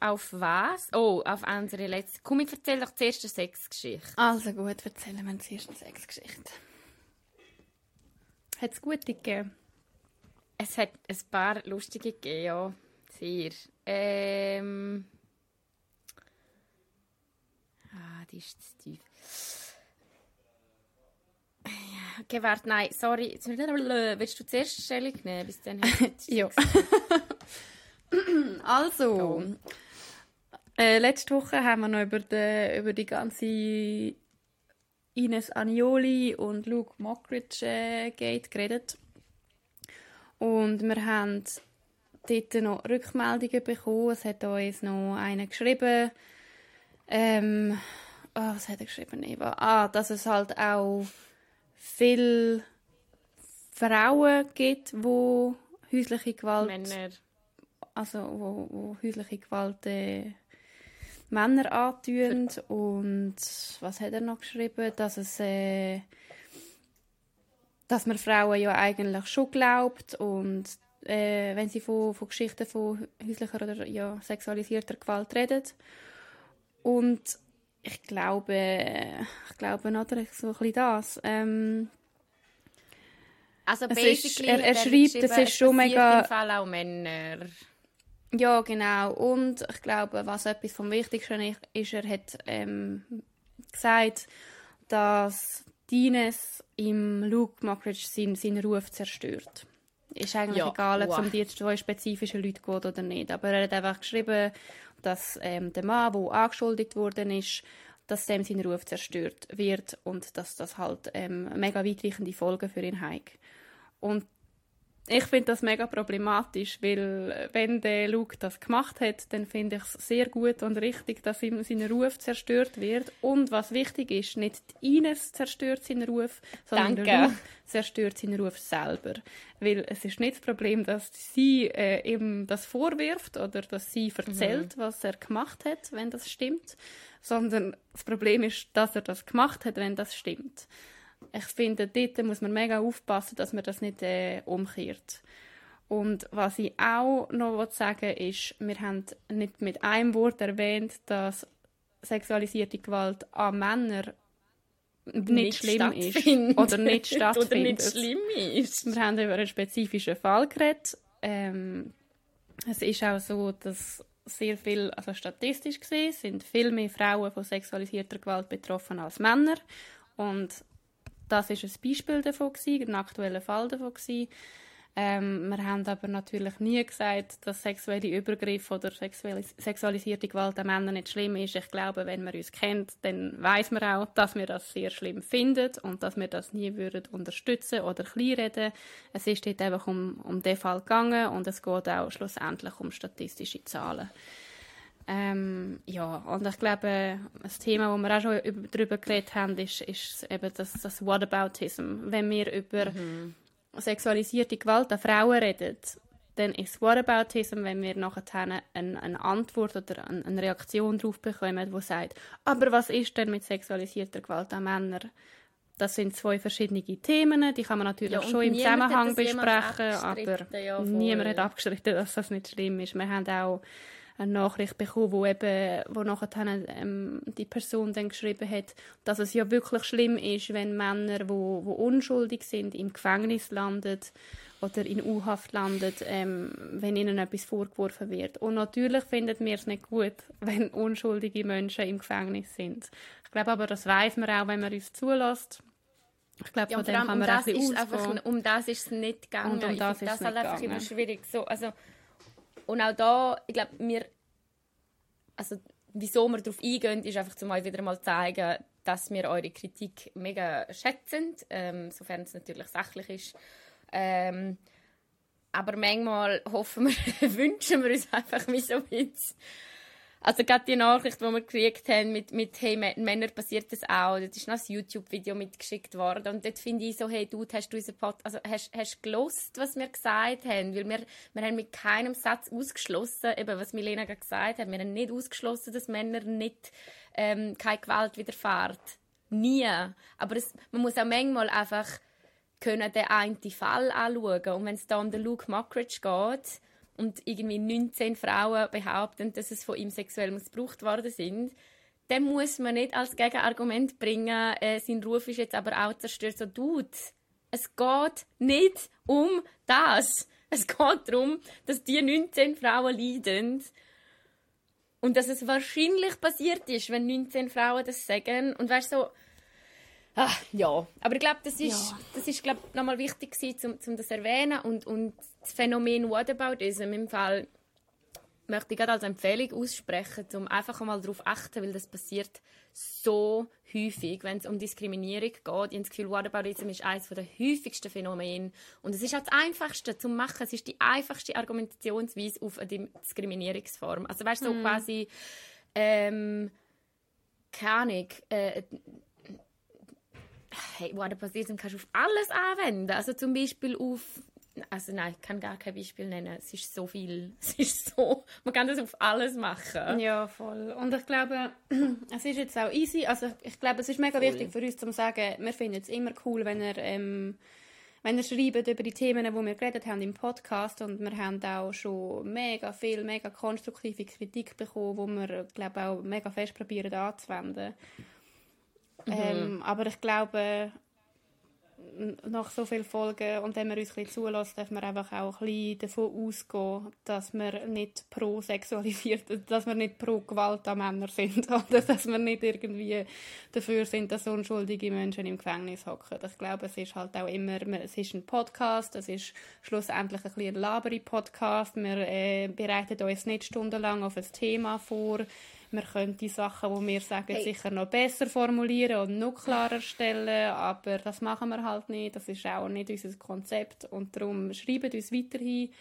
auf was? Oh, auf unsere letzte. Komm, ich erzähle doch zuerst eine Sexgeschichte. Also gut, erzählen wir zuerst eine Sexgeschichte. Hat es gute gegeben? Es hat ein paar lustige gegeben, ja. Sehr. Ähm. Ah, die ist zu tief. Okay, warte, nein, sorry. Willst du zuerst Stellung nehmen? Bis dann ja. also, äh, letzte Woche haben wir noch über die, über die ganze Ines Anioli und Luke Mockridge äh, Gate geredet. Und wir haben dort noch Rückmeldungen bekommen. Es hat uns noch einer geschrieben. Ähm, oh, was hat er geschrieben? Eva? Ah, dass es halt auch viele Frauen gibt, die häusliche Gewalt. Männer. Also, wo, wo häusliche Gewalt äh, Männer antun. Und was hat er noch geschrieben? Dass es. Äh, dass man Frauen ja eigentlich schon glaubt und äh, wenn sie von, von Geschichten von häuslicher oder ja, sexualisierter Gewalt reden. Und ich glaube, ich glaube natürlich so ein bisschen das. Ähm, also ist, er, er schreibt, es ist schon mega... im Fall auch Männer. Ja, genau. Und ich glaube, was etwas vom Wichtigsten ist, ist er hat ähm, gesagt, dass Dines im Luke Mockridge seinen, seinen Ruf zerstört. Ist eigentlich ja, egal, ob es um die zwei spezifischen Leute geht oder nicht. Aber er hat einfach geschrieben, dass ähm, der Mann, der angeschuldigt worden ist, dass dem sein Ruf zerstört wird und dass das halt ähm, mega weitreichende Folgen für ihn hat. Und ich finde das mega problematisch, weil äh, wenn der Luke das gemacht hat, dann finde ich es sehr gut und richtig, dass ihm sein Ruf zerstört wird. Und was wichtig ist, nicht Ines zerstört seinen Ruf, sondern Danke. der Luke zerstört seinen Ruf selber. Weil es ist nicht das Problem, dass sie äh, ihm das vorwirft oder dass sie erzählt, mhm. was er gemacht hat, wenn das stimmt, sondern das Problem ist, dass er das gemacht hat, wenn das stimmt ich finde, dort muss man mega aufpassen, dass man das nicht äh, umkehrt. Und was ich auch noch sagen will, ist, wir haben nicht mit einem Wort erwähnt, dass sexualisierte Gewalt an Männern nicht, nicht schlimm ist oder nicht stattfindet. oder nicht schlimm ist. Wir haben über einen spezifischen Fall geredet. Ähm, es ist auch so, dass sehr viel, also statistisch gesehen, sind viel mehr Frauen von sexualisierter Gewalt betroffen als Männer. Und das ist ein Beispiel davon gewesen, ein aktueller Fall davon gewesen. Ähm, wir haben aber natürlich nie gesagt, dass sexuelle Übergriffe oder sexualisierte Gewalt an Männern nicht schlimm ist. Ich glaube, wenn man uns kennt, dann weiß man auch, dass wir das sehr schlimm finden und dass wir das nie würden unterstützen oder kleinreden. Es ist dort einfach um, um den Fall gegangen und es geht auch schlussendlich um statistische Zahlen. Ähm, ja, und ich glaube, das Thema, wo wir auch schon darüber geredet haben, ist, ist eben das, das Whataboutism. Wenn wir über mhm. sexualisierte Gewalt an Frauen reden, dann ist Whataboutism, wenn wir nachher eine, eine Antwort oder eine, eine Reaktion darauf bekommen, die sagt, aber was ist denn mit sexualisierter Gewalt an Männern? Das sind zwei verschiedene Themen, die kann man natürlich ja, schon im Zusammenhang besprechen, aber ja, niemand hat abgestritten, dass das nicht schlimm ist. Wir haben auch eine Nachricht bekommen, wo eben, wo nachher ähm, die Person dann geschrieben hat, dass es ja wirklich schlimm ist, wenn Männer, wo, wo unschuldig sind, im Gefängnis landen oder in U-Haft landen, ähm, wenn ihnen etwas vorgeworfen wird. Und natürlich finden wir es nicht gut, wenn unschuldige Menschen im Gefängnis sind. Ich glaube aber, das weiß man auch, wenn man uns zulässt. Ich glaube, ja, von dem kann man um das ist einfach, Um das ist es nicht gegangen. Und um das ich ist das halt einfach immer schwierig. So, also, und auch da, ich glaube, wir, also wieso wir darauf eingehen, ist einfach zum wieder mal zeigen, dass wir eure Kritik mega schätzen, ähm, sofern es natürlich sachlich ist. Ähm, aber manchmal hoffen wir, wünschen wir uns einfach wie so ein bisschen also gerade die Nachricht, die wir gekriegt haben mit, mit hey, Männern passiert das auch, das ist noch ein YouTube-Video mitgeschickt worden und dort finde ich so, hey du, hast du unseren Pod also hast, hast gelost, was wir gesagt haben, weil wir, wir haben mit keinem Satz ausgeschlossen, eben was Milena gerade gesagt hat, wir haben nicht ausgeschlossen, dass Männer nicht ähm, keine Gewalt widerfährt. Nie. Aber es, man muss auch manchmal einfach können den einen Fall anschauen und wenn es da um den Luke Mockridge geht, und irgendwie 19 Frauen behaupten, dass es von ihm sexuell missbraucht worden sind, dann muss man nicht als Gegenargument bringen, äh, sein Ruf ist jetzt aber auch zerstört. So, Dude, es geht nicht um das. Es geht darum, dass die 19 Frauen leiden und dass es wahrscheinlich passiert ist, wenn 19 Frauen das sagen. Und weißt so, Ah, ja, aber ich glaube, das ist, Ja. das ist glaub, nochmal wichtig gewesen, um, um das zu erwähnen und, und das Phänomen Whataboutism im Fall möchte ich gerade als Empfehlung aussprechen, um einfach einmal darauf zu achten, weil das passiert so häufig, wenn es um Diskriminierung geht. Ich habe das Gefühl, Whataboutism ist eines der häufigsten Phänomene und es ist auch das Einfachste zu machen. Es ist die einfachste Argumentationsweise auf eine Diskriminierungsform. Also weißt du, so quasi ähm, keine Ahnung, äh, Whataboutism kannst du auf alles anwenden. Also zum Beispiel auf also nein, ich kann gar kein Beispiel nennen. Es ist so viel. Es ist so. Man kann das auf alles machen. Ja, voll. Und ich glaube, es ist jetzt auch easy. Also ich glaube, es ist mega wichtig für uns zu sagen, wir finden es immer cool, wenn ihr, ähm, wenn ihr schreibt über die Themen, die wir geredet haben im Podcast. Und wir haben auch schon mega viel, mega konstruktive Kritik bekommen, wo wir, glaube auch mega fest probieren anzuwenden. Ähm, aber ich glaube, nach so vielen Folgen und wenn man uns ein bisschen zulässt, darf man einfach auch ein bisschen davon ausgehen, dass wir nicht pro sexualisiert, dass wir nicht pro Gewalt an Männern sind oder dass wir nicht irgendwie dafür sind, dass unschuldige Menschen im Gefängnis hocken. Ich glaube, es ist halt auch immer, es ist ein Podcast, es ist schlussendlich ein bisschen ein Laberi-Podcast. Wir äh, bereiten uns nicht stundenlang auf ein Thema vor. Wir können die Sachen, die wir sagen, Hey. sicher noch besser formulieren und noch klarer stellen, aber das machen wir halt nicht. Das ist auch nicht unser Konzept und darum schreibt uns weiterhin.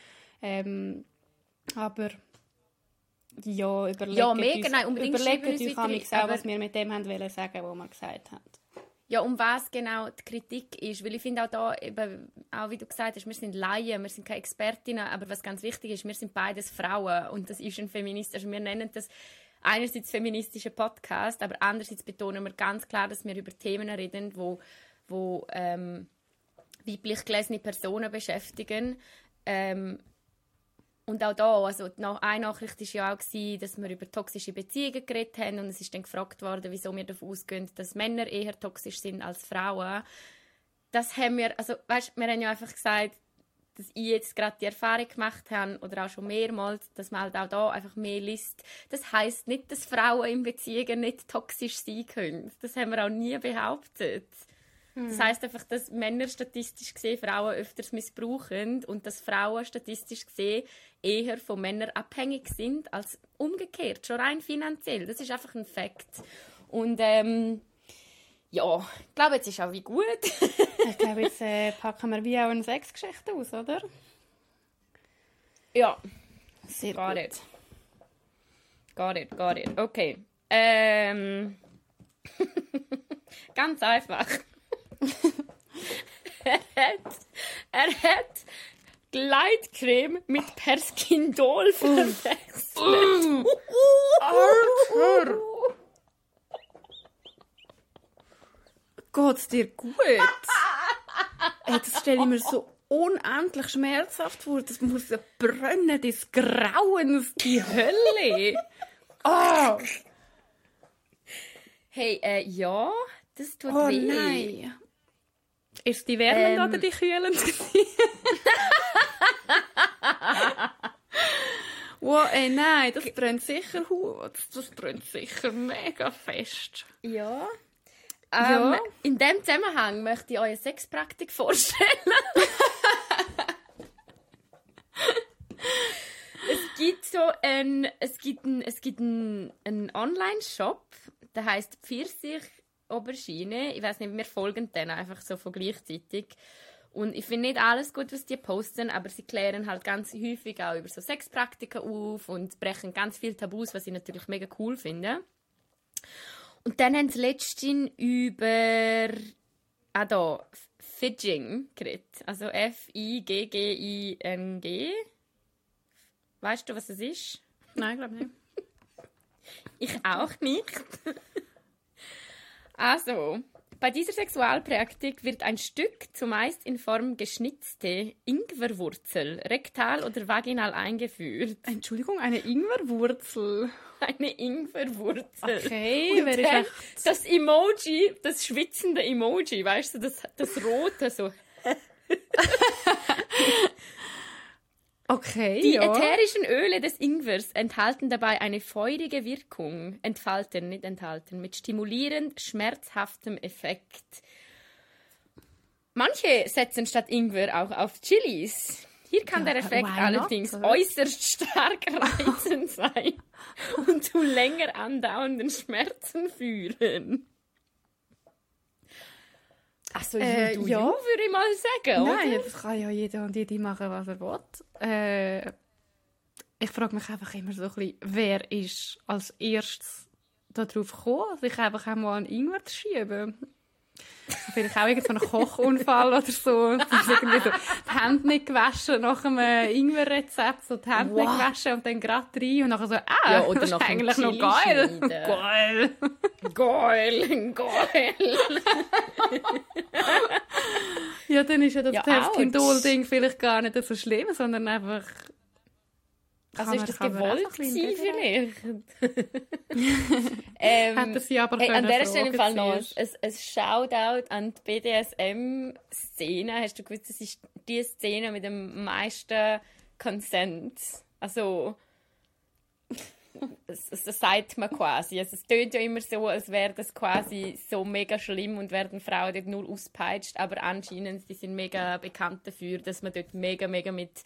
Ähm, aber ja, überlegt Ja, mega, uns, nein, unbedingt überlegt uns amigs auch, was wir mit dem haben wollen sagen, was wir gesagt haben. Ja, um was genau die Kritik ist. Weil ich finde auch da, eben, auch wie du gesagt hast, wir sind Laien, wir sind keine Expertinnen, aber was ganz wichtig ist, wir sind beides Frauen und das ist ein Feminist. Also wir nennen das einerseits feministischer Podcast, aber andererseits betonen wir ganz klar, dass wir über Themen reden, wo, wo ähm, weiblich gelesene Personen beschäftigen. Ähm, und auch da, also eine Nachricht war ja auch, gewesen, dass wir über toxische Beziehungen geredet haben und es ist dann gefragt worden, wieso wir davon ausgehen, dass Männer eher toxisch sind als Frauen. Das haben wir, also weißt, wir haben ja einfach gesagt, dass ich jetzt gerade die Erfahrung gemacht habe oder auch schon mehrmals, dass man halt auch da einfach mehr liest. Das heißt nicht, dass Frauen in Beziehungen nicht toxisch sein können. Das haben wir auch nie behauptet. Das heißt einfach, dass Männer statistisch gesehen Frauen öfters missbrauchen und dass Frauen statistisch gesehen eher von Männern abhängig sind als umgekehrt, schon rein finanziell. Das ist einfach ein Fakt. Und ähm, ja, ich glaube, jetzt ist auch wie gut. Ich glaube, jetzt äh, packen wir wie auch eine Sexgeschichte aus, oder? ja, Sehr got it. Got it, got it. Okay. Ähm, ganz einfach. er hat, er hat Gleitcreme mit Perskindol verwechselt. Arthur! Geht's dir gut? Ey, das stelle ich mir so unendlich schmerzhaft vor. Das muss ja brennen des Grauens, die Hölle. Oh, Hey, äh, ja, das tut oh weh. nein. Ist die wärmend Ähm. oder die kühlend? wow, ey, nein, das brennt sicher das, das brennt sicher mega fest. Ja. Ähm, In dem Zusammenhang möchte ich euch eine Sexpraktik vorstellen. es gibt so ein, es gibt ein, es gibt ein, ein Online-Shop, der heißt Pfirsich Aubergine. Ich weiß nicht, wir folgen denen einfach so von gleichzeitig. Und ich finde nicht alles gut, was die posten, aber sie klären halt ganz häufig auch über so Sexpraktiken auf und brechen ganz viel Tabus, was ich natürlich mega cool finde. Und dann haben sie letztens über ah da, Fidging geredet. Also F-I-G-G-I-N-G. Weißt du, was es ist? Nein, glaube nicht. Ich auch nicht. also, bei dieser Sexualpraktik wird ein Stück, zumeist in Form geschnitzte Ingwerwurzel, rektal oder vaginal eingeführt. Entschuldigung, eine Ingwerwurzel. Eine Ingwerwurzel. Okay, Und wer ist dann echt... das Emoji, das schwitzende Emoji, weißt du, das, das rote so. Okay, Die ja. ätherischen Öle des Ingwers enthalten dabei eine feurige Wirkung, entfalten, nicht enthalten, mit stimulierend schmerzhaftem Effekt. Manche setzen statt Ingwer auch auf Chilis. Hier kann Ja, der Effekt why not, allerdings oder? äußerst stark reizend sein und zu länger andauernden Schmerzen führen. Also, Äh, ja. you, würde ich mal sagen, Nein, oder? das kann ja jeder und jede machen, was er will. Äh, ich frage mich einfach immer so ein bisschen, wer ist als erstes darauf gekommen, sich einfach einmal an Ingwer zu schieben? Vielleicht auch irgendein Kochunfall oder so. Irgendwie so die Hände nicht gewaschen nach einem Ingwer-Rezept, so die Hände nicht Wow. gewaschen und dann gerade rein und nachher so, ah, Ja, oder das ist eigentlich noch geil. geil. Geil, geil. Ja, dann ist ja das Ja, Pestindol-Ding vielleicht gar nicht so schlimm, sondern einfach... Also Kann ist das gewollt gewesen, vielleicht? ähm, Hätte sie aber ey, an dieser Stelle im Fall noch ein, ein Shoutout an die BDSM-Szene. Hast du gewusst, das ist die Szene mit dem meisten Consent? Also, das, das sagt man quasi. Also, es tönt ja immer so, als wäre das quasi so mega schlimm und werden Frauen dort nur auspeitscht, aber anscheinend die sind mega bekannt dafür, dass man dort mega, mega mit,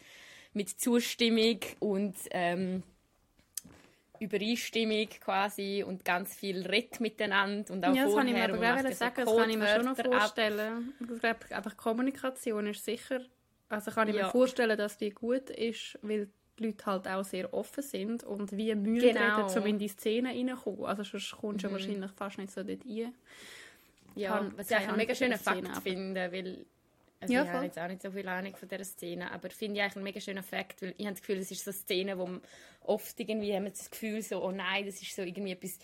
mit Zustimmung und ähm, Übereinstimmung quasi und ganz viel redet miteinander und auch Ja, das kann ich mir vorher aber so sagen, das kann ich mir schon noch Codewörter ab. vorstellen. Ich glaube, einfach Kommunikation ist sicher, also kann ich mir Ja. vorstellen, dass die gut ist, weil die Leute halt auch sehr offen sind und wie Mühe Genau. reden, um in die Szene reinzukommen. Also sonst kommst du wahrscheinlich fast nicht so dort rein. Ja, Kann- was ich einen mega schönen Szene, Fakt aber- finde, weil also Ja, ich habe jetzt auch nicht so viel Ahnung von dieser Szene, aber finde ich eigentlich einen mega schönen Fakt, weil ich habe das Gefühl, es ist so eine Szene, wo man oft irgendwie haben wir das Gefühl so, oh nein, das ist so irgendwie etwas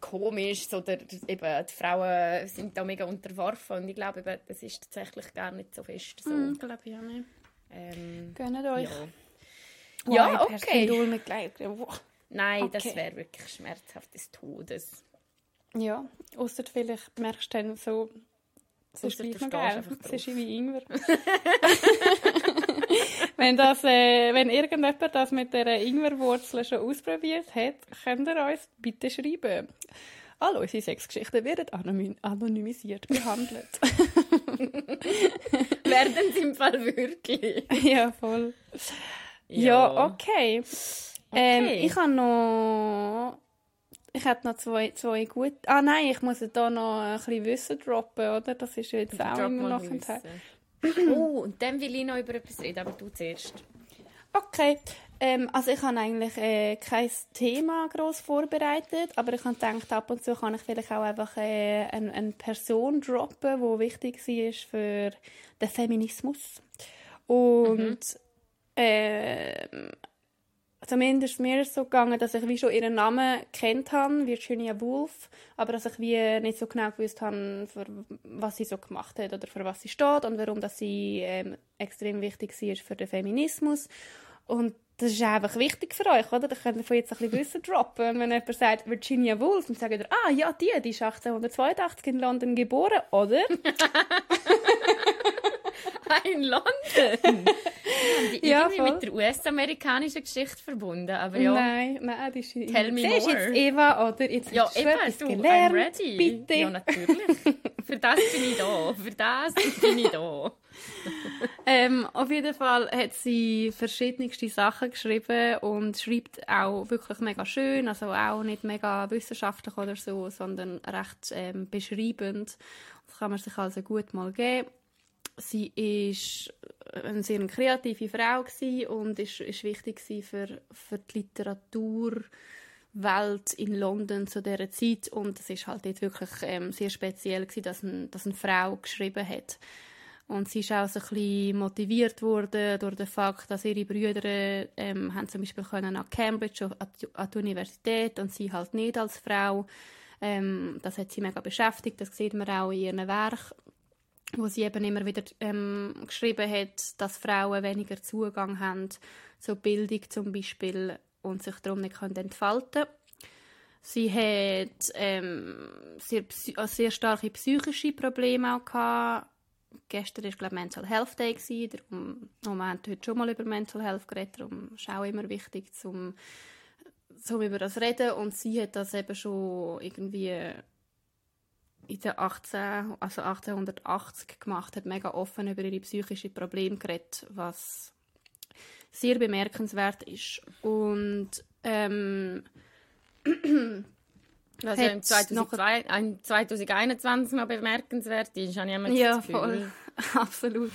komisch oder eben die Frauen sind da mega unterworfen und ich glaube eben, das ist tatsächlich gar nicht so fest so. Hm, glaube ich auch nicht. Ähm, Gönnt euch. ja. Wow, Ja, okay. Mit. Wow. Nein, das Okay. wäre wirklich schmerzhaft des Todes. Ja, außer vielleicht merkst du dann so, es ist geil. wie Ingwer. wenn, das, äh, wenn irgendjemand das mit der Ingwerwurzel schon ausprobiert hat, könnt ihr uns bitte schreiben. All unsere Sexgeschichten werden anony- anonymisiert behandelt. Werden sie im Fall wirklich? ja, voll. Ja, okay. Ähm, Okay. ich habe noch... Ich hätte noch zwei, zwei gute... Ah nein, ich muss da noch ein bisschen Wissen droppen, oder? Das ist jetzt auch Drop immer noch ein Teil. Oh, und dann will ich noch über etwas reden, aber du zuerst. Okay. Ähm, also ich habe eigentlich äh, kein Thema groß vorbereitet, aber ich habe gedacht, ab und zu kann ich vielleicht auch einfach äh, eine, eine Person droppen, die wichtig war für den Feminismus. Und ähm, zumindest mir ist es so gegangen, dass ich wie schon ihren Namen kennt habe, Virginia Woolf, aber dass ich wie nicht so genau gewusst habe, für was sie so gemacht hat oder für was sie steht und warum dass sie ähm, extrem wichtig war für den Feminismus. Und das ist einfach wichtig für euch, oder? Da könnt ihr von jetzt ein bisschen Wissen droppen. Wenn jemand sagt Virginia Woolf, dann sagt ihr, ah ja, die, die ist 1882 in London geboren, oder? In London! Die Ja, irgendwie voll. mit der US-amerikanischen Geschichte verbunden, aber ja. Nein, nein, die ist Tell me Siehst more. jetzt Eva, oder? Jetzt Ja, hast du eben, etwas du, gelernt, I'm ready. bitte. Ja, natürlich. Für das bin ich da. Für das bin ich da. Ähm, auf jeden Fall hat sie verschiedenste Sachen geschrieben und schreibt auch wirklich mega schön, also auch nicht mega wissenschaftlich oder so, sondern recht ähm, beschreibend. Das kann man sich also gut mal geben. Sie ist eine sehr kreative Frau und ist, ist wichtig für, für die Literaturwelt in London zu dieser Zeit und es ist halt dort wirklich ähm, sehr speziell gewesen, dass, ein, dass eine Frau geschrieben hat. Und sie ist auch so ein bisschen motiviert worden durch den Fakt, dass ihre Brüder ähm, haben zum Beispiel können an Cambridge an die, an die Universität und sie halt nicht als Frau. Ähm, das hat sie mega beschäftigt. Das sieht man auch in ihren Werken, wo sie eben immer wieder ähm, geschrieben hat, dass Frauen weniger Zugang haben zur Bildung zum Beispiel und sich darum nicht können entfalten Sie hat ähm, sehr, äh, sehr starke psychische Probleme auch gehabt, gestern war, glaube Mental Health Day. Gewesen, darum, wir haben heute schon mal über Mental Health geredet, darum ist auch immer wichtig, zum, zum über das reden. Und sie hat das eben schon irgendwie in den 18, also 1880 gemacht, hat mega offen über ihre psychischen Probleme geredet, was sehr bemerkenswert ist. Und ähm, also im 2002, noch, 2021 noch bemerkenswert ist, habe ich immer Ja, voll. Absolut.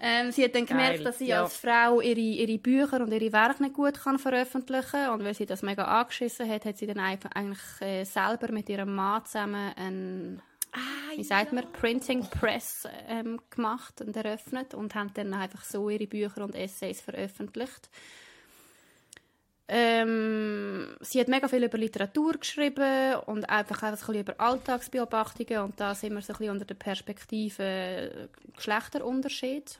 Ähm, sie hat dann gemerkt, Geil. dass sie ja. als Frau ihre, ihre Bücher und ihre Werke nicht gut kann veröffentlichen kann. Und weil sie das mega angeschissen hat, hat sie dann einfach eigentlich äh, selber mit ihrem Mann zusammen ein ah, wie sagt ja. man, Printing Press ähm, gemacht und eröffnet und haben dann einfach so ihre Bücher und Essays veröffentlicht. Ähm, sie hat mega viel über Literatur geschrieben und einfach, einfach ein über Alltagsbeobachtungen und da sind wir so ein bisschen unter der Perspektive Geschlechterunterschied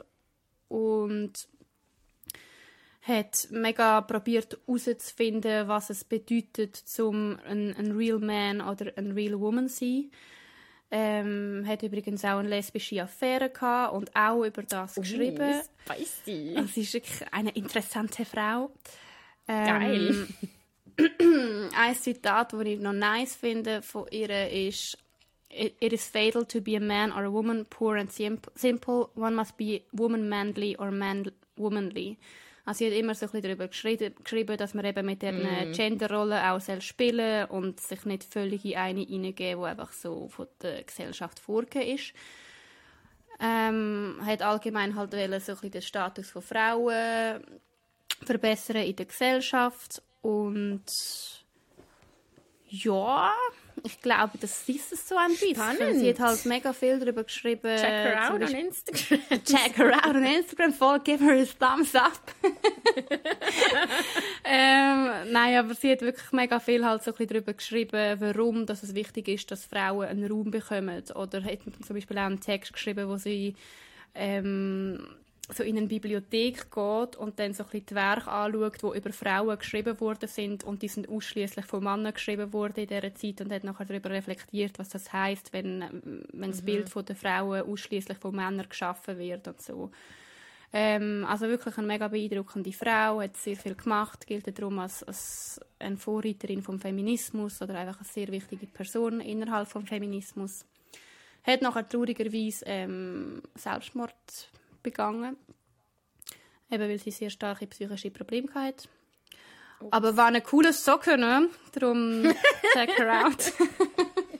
und hat mega probiert herauszufinden, was es bedeutet, zum ein, ein Real Man oder ein Real Woman zu sein. Ähm, hat übrigens auch eine lesbische Affäre gehabt und auch über das oh, geschrieben. Spicy. Sie ist wirklich eine interessante Frau. Geil. Ähm, ein Zitat, das ich noch nice finde von ihr ist It is fatal to be a man or a woman, poor and simple. One must be woman manly or man womanly. Also sie hat immer so ein bisschen darüber geschrieben, dass man eben mit diesen mm. Genderrollen auch spielen und sich nicht völlig in eine hineingeben, die einfach so von der Gesellschaft vorgegeben ist. Ähm, hat allgemein halt so ein bisschen den Status von Frauen verbessern in der Gesellschaft und ja, ich glaube, das ist es so ein bisschen. Spannend. Sie hat halt mega viel darüber geschrieben. Check her out on Instagram. Check her out on Instagram. Voll, give her a thumbs up. ähm, nein, aber sie hat wirklich mega viel halt so ein bisschen darüber geschrieben, warum dass es wichtig ist, dass Frauen einen Raum bekommen. Oder hat zum Beispiel auch einen Text geschrieben, wo sie ähm, so in eine Bibliothek geht und dann so ein bisschen die Werke anschaut, die über Frauen geschrieben worden sind und die sind ausschließlich von Männern geschrieben worden in dieser Zeit und hat nachher darüber reflektiert, was das heißt, wenn, wenn das mhm. Bild von der Frauen ausschließlich von Männern geschaffen wird und so. Ähm, also wirklich eine mega beeindruckende Frau, hat sehr viel gemacht, gilt darum als, als eine Vorreiterin vom Feminismus oder einfach eine sehr wichtige Person innerhalb vom Feminismus. Hat nachher traurigerweise ähm, Selbstmord begangen. Eben weil sie sehr starke psychische Probleme hatte. Ups. Aber war ein cooles Socken, ne? Darum check her out.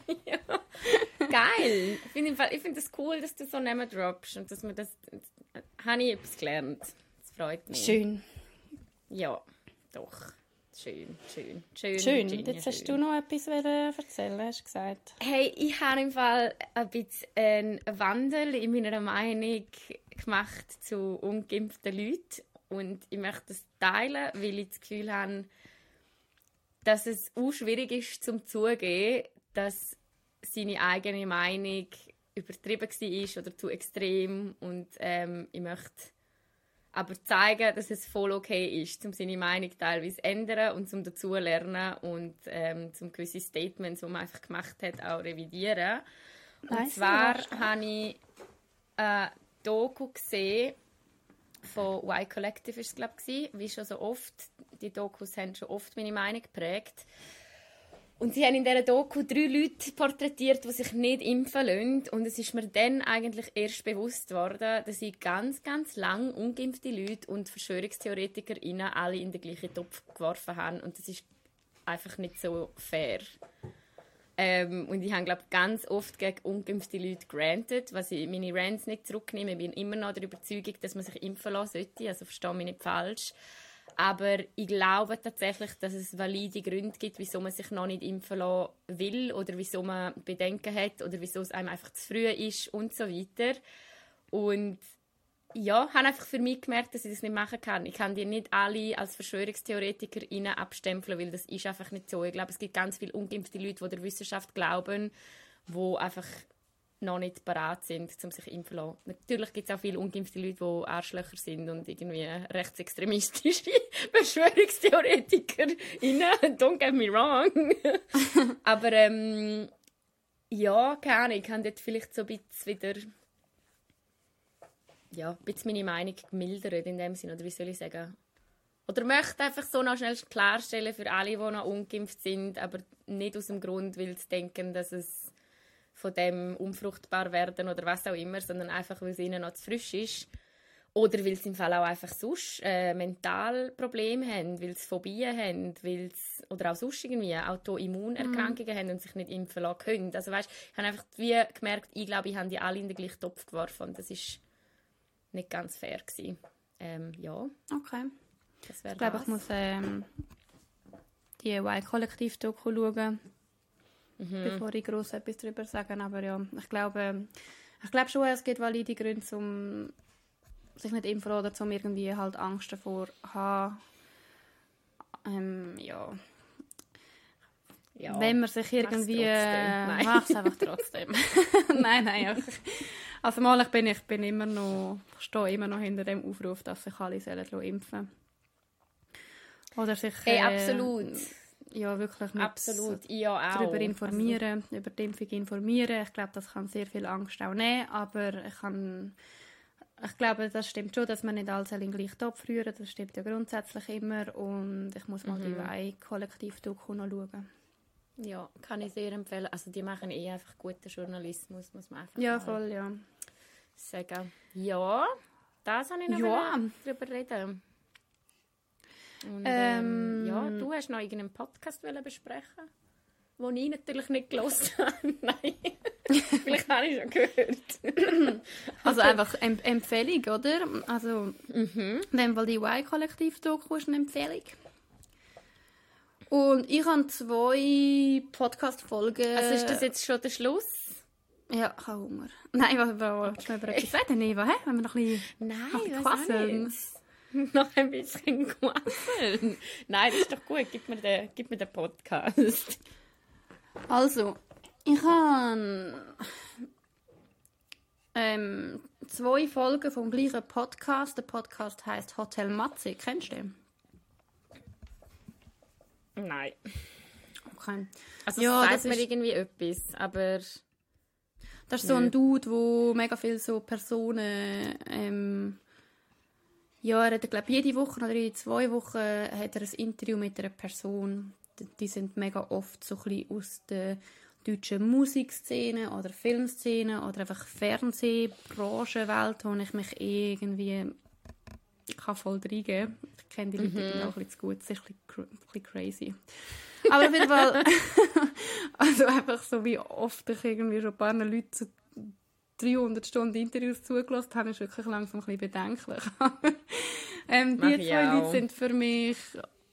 ja. Geil. Ich finde find das cool, dass du so Namen droppst und dass man das... Habe ich etwas gelernt. Das freut mich. Schön. Ja, doch. Schön, schön, schön. Schön. Virginia, Jetzt hast du noch etwas erzählen, hast du gesagt. Hey, ich habe im Fall ein bisschen einen Wandel in meiner Meinung gemacht zu ungeimpften Leuten. Und ich möchte das teilen, weil ich das Gefühl habe, dass es auch schwierig ist zum zugeben, dass seine eigene Meinung übertrieben war oder zu extrem. Und ähm, ich möchte aber zeigen, dass es voll okay ist, um seine Meinung teilweise zu ändern und zum dazulernen und ähm, zum gewisse Statements, die man einfach gemacht hat, auch revidieren. Und Nein, zwar habe ich äh, Doku gesehen von Y Collective ist es, glaube ich, wie schon so oft. Die Dokus haben schon oft meine Meinung geprägt. Und sie haben in dieser Doku drei Leute porträtiert, die sich nicht impfen lassen. Und es ist mir dann eigentlich erst bewusst worden, dass sie ganz, ganz lang ungeimpfte Leute und Verschwörungstheoretiker alle in den gleichen Topf geworfen haben. Und das ist einfach nicht so fair. Ähm, und ich habe, glaube ganz oft gegen ungeimpfte Leute granted, was ich meine Rants nicht zurücknehme. Ich bin immer noch der Überzeugung, dass man sich impfen lassen sollte. Also verstehe mich nicht falsch. Aber ich glaube tatsächlich, dass es valide Gründe gibt, wieso man sich noch nicht impfen lassen will oder wieso man Bedenken hat oder wieso es einem einfach zu früh ist und so weiter. Und ja, habe einfach für mich gemerkt, dass ich das nicht machen kann. Ich kann die nicht alle als Verschwörungstheoretiker abstempeln, weil das ist einfach nicht so. Ich glaube, es gibt ganz viele ungeimpfte Leute, die der Wissenschaft glauben, die einfach noch nicht bereit sind, um sich impfen zu lassen. Natürlich gibt es auch viele ungeimpfte Leute, die Arschlöcher sind und irgendwie rechtsextremistische Verschwörungstheoretiker. Don't get me wrong. Aber ähm, ja, keine Ahnung, ich habe dort vielleicht so ein bisschen wieder ja, ein bisschen meine Meinung gemildert in dem Sinne, oder wie soll ich sagen? Oder möchte einfach so noch schnell klarstellen für alle, die noch ungeimpft sind, aber nicht aus dem Grund, weil sie denken, dass es von dem unfruchtbar werden oder was auch immer, sondern einfach, weil es ihnen noch zu frisch ist. Oder weil sie im Fall auch einfach sonst äh, mental Probleme haben, weil sie Phobien haben, weil sie, oder auch sonst irgendwie Autoimmunerkrankungen mhm. haben und sich nicht impfen lassen können. Also weißt, ich habe einfach wie gemerkt, ich glaube, ich habe die alle in den gleichen Topf geworfen das ist nicht ganz fair gewesen. Ähm, ja. Okay. ich glaube, ich muss ähm, die Y-Kollektiv-Doku schauen, mhm. bevor ich groß etwas darüber sage. Aber ja, ich glaube, ich glaube schon, es gibt valide Gründe, um sich nicht impfen oder zum irgendwie halt Angst davor haben. Ähm, ja. Ja. Wenn man sich irgendwie äh, macht es einfach trotzdem. nein, nein. Also mal ich bin ich bin immer noch ich stehe immer noch hinter dem Aufruf, dass sich alle sollen impfen. Oder sich hey, äh, absolut. Ja, wirklich mit absolut. Ja, auch. darüber informieren, also. über die Impfung informieren. Ich glaube, das kann sehr viel Angst auch nehmen, aber ich kann ich glaube, das stimmt schon, dass man nicht alle in den gleichen Topf rühren. Das stimmt ja grundsätzlich immer. Und ich muss mal mhm. die Wei Kollektiv-Doku noch schauen. Ja, kann ich sehr empfehlen. Also die machen eh einfach guten Journalismus, muss man einfach Ja, voll, ja. Sagen. Ja, das habe ich noch ja. darüber reden. Und, ähm, ähm, ja, du hast noch irgendeinen Podcast besprechen den ich natürlich nicht gelesen habe. Nein. Vielleicht habe ich schon gehört. also einfach Em Empfehlung, oder? Also, mhm. in dem Fall die Y-Kollektiv-Doku ist eine Empfehlung. Und ich habe zwei Podcast-Folgen... Also ist das jetzt schon der Schluss? Ja, ich habe Hunger. Nein, was willst du über etwas reden, Eva? Hä? Wenn wir noch ein bisschen... Nein, quasseln. noch ein bisschen quasseln. Nein, das ist doch gut. Gib mir den, gib mir den Podcast. Also, ich habe ähm, zwei Folgen vom gleichen Podcast. Der Podcast heißt Hotel Matze. Kennst du den? Nein. Okay. Also ja, das sagt mir irgendwie etwas, aber... Das ist so ein Dude, wo mega viele so Personen... Ähm, ja, er hat, glaube jede Woche oder jede zwei Wochen hat er ein Interview mit einer Person. Die sind mega oft so ein bisschen aus der deutschen Musikszene oder Filmszene oder einfach Fernsehbranchenwelt, wo ich mich irgendwie kann voll reingeben Ich kenne die Leute mhm. auch ein bisschen zu gut, das ist ein bisschen, ein bisschen crazy. Aber auf jeden Fall, also einfach so wie oft ich irgendwie schon ein paar Leute zu 300 Stunden Interviews zugelassen habe, ist wirklich langsam ein bisschen bedenklich. ähm, die zwei Leute sind für mich,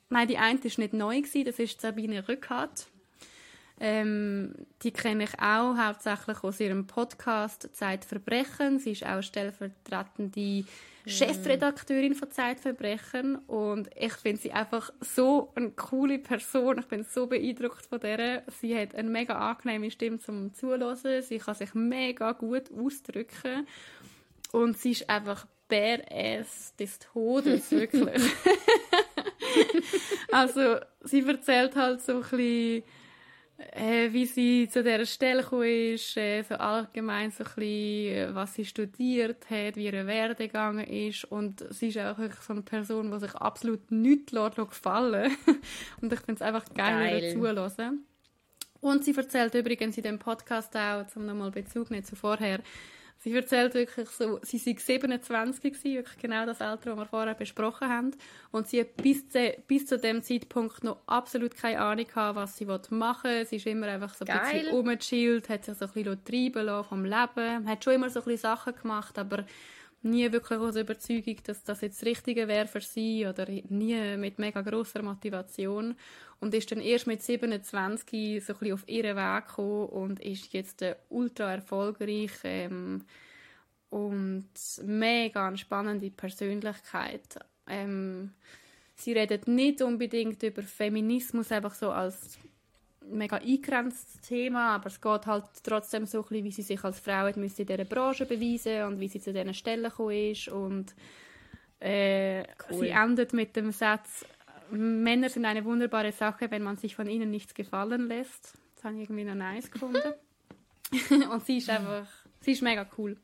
nein, die eine war nicht neu, gewesen, das ist Sabine Rückhardt. Ähm, die kenne ich auch hauptsächlich aus ihrem Podcast Zeitverbrechen. Sie ist auch stellvertretende mm. Chefredakteurin von Zeitverbrechen und ich finde sie einfach so eine coole Person. Ich bin so beeindruckt von der. Sie hat eine mega angenehme Stimme zum Zuhören. Sie kann sich mega gut ausdrücken und sie ist einfach badass des Todes, wirklich. also, sie erzählt halt so ein bisschen äh, wie sie zu dieser Stelle gekommen ist, äh, so allgemein so ein bisschen, äh, was sie studiert hat, wie ihr Werdegang ist und sie ist auch so eine Person, die sich absolut nichts gefallen und ich finde es einfach geil, geil. zuzuhören. Und sie erzählt übrigens in dem Podcast auch, um nochmal Bezug nicht zu vorher, Sie erzählt wirklich so, sie war 27 gewesen, wirklich genau das Alter, das wir vorher besprochen haben. Und sie hat bis zu, bis zu dem Zeitpunkt noch absolut keine Ahnung gehabt, was sie machen will. Sie ist immer einfach so ein Geil. bisschen rumgechillt, hat sich so ein bisschen treiben lassen vom Leben, hat schon immer so ein bisschen Sachen gemacht, aber nie wirklich aus Überzeugung, dass das jetzt das Richtige wäre für sie oder nie mit mega grosser Motivation und ist dann erst mit 27 so ein bisschen auf ihren Weg gekommen und ist jetzt ultra erfolgreich ähm, und mega spannende Persönlichkeit. Ähm, sie redet nicht unbedingt über Feminismus einfach so als mega eingegrenztes Thema, aber es geht halt trotzdem so ein bisschen, wie sie sich als Frau in dieser Branche beweisen und wie sie zu diesen Stellen gekommen ist und äh, cool. sie endet mit dem Satz Männer sind eine wunderbare Sache, wenn man sich von ihnen nichts gefallen lässt. Das habe ich irgendwie noch nice gefunden. und sie ist einfach, sie ist mega cool.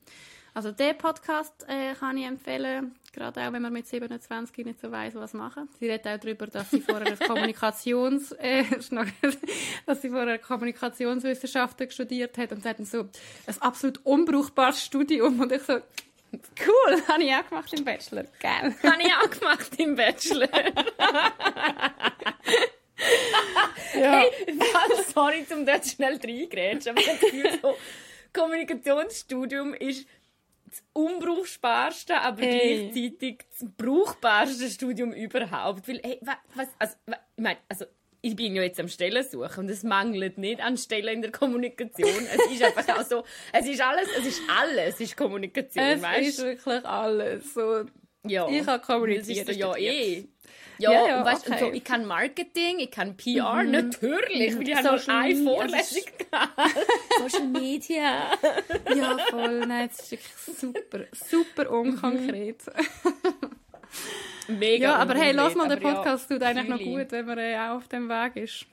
Also den Podcast äh, kann ich empfehlen, gerade auch wenn man mit 27 nicht so weiß, was machen. Sie redet auch darüber, dass sie vorher Kommunikations, äh, dass sie vorher Kommunikationswissenschaften studiert hat und sie hat dann so ein absolut unbrauchbares Studium und ich so Cool, habe ich auch gemacht im Bachelor. Geil. habe ich auch gemacht im Bachelor. ja. Hey, sorry, um dort schnell reingrätschen, aber ich habe das Gefühl, so, Kommunikationsstudium ist das unbrauchbarste, aber hey. gleichzeitig das brauchbarste Studium überhaupt. Weil, hey, was, also, ich meine, also, ich bin ja jetzt am Stellen suchen und es mangelt nicht an Stellen in der Kommunikation. es ist einfach auch so, es ist alles, es ist alles, es ist Kommunikation, es weißt? ist wirklich alles. So, ja. Ich habe kommuniziert. So, ja, eh. Ja, ja, ja und weißt, okay. und so, ich kann Marketing, ich kann PR, mhm. natürlich, weil ich habe nur eine Vorlesung Social Media. ja, voll, nein, das ist wirklich super, super unkonkret. Mega Ja, aber hey, lass mal den Podcast, ja, tut eigentlich noch gut, wenn man äh, auch auf dem Weg ist.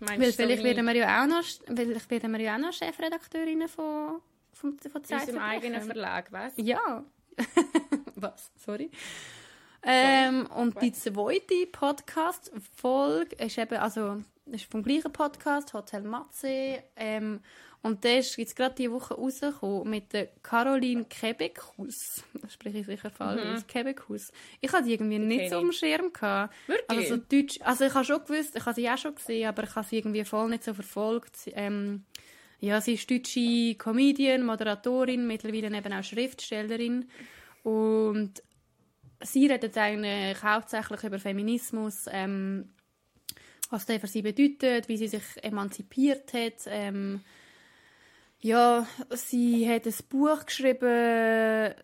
Meinst weil vielleicht werden wir ja auch noch, vielleicht werden wir ja auch noch Chefredakteurinnen von, von, von Zeit Unserem eigenen Verlag, was? Ja. was? Sorry. Ähm, und die zweite Podcast-Folge ist eben, also, ist vom gleichen Podcast, Hotel Matze. Ähm, und der ist jetzt gerade diese Woche rausgekommen mit der Caroline Quebecus. Das spreche ich sicher falsch mhm. Quebecus. Ich hatte die irgendwie okay. nicht so auf dem Schirm. Gehabt. Wirklich? Also, so Deutsch, also ich habe schon gewusst, ich habe sie auch schon gesehen, aber ich habe sie irgendwie voll nicht so verfolgt. Ähm, ja, sie ist deutsche Comedian, Moderatorin, mittlerweile eben auch Schriftstellerin. Und sie redet eigentlich hauptsächlich über Feminismus, ähm, was der für sie bedeutet, wie sie sich emanzipiert hat. Ähm, ja, sie hat ein Buch geschrieben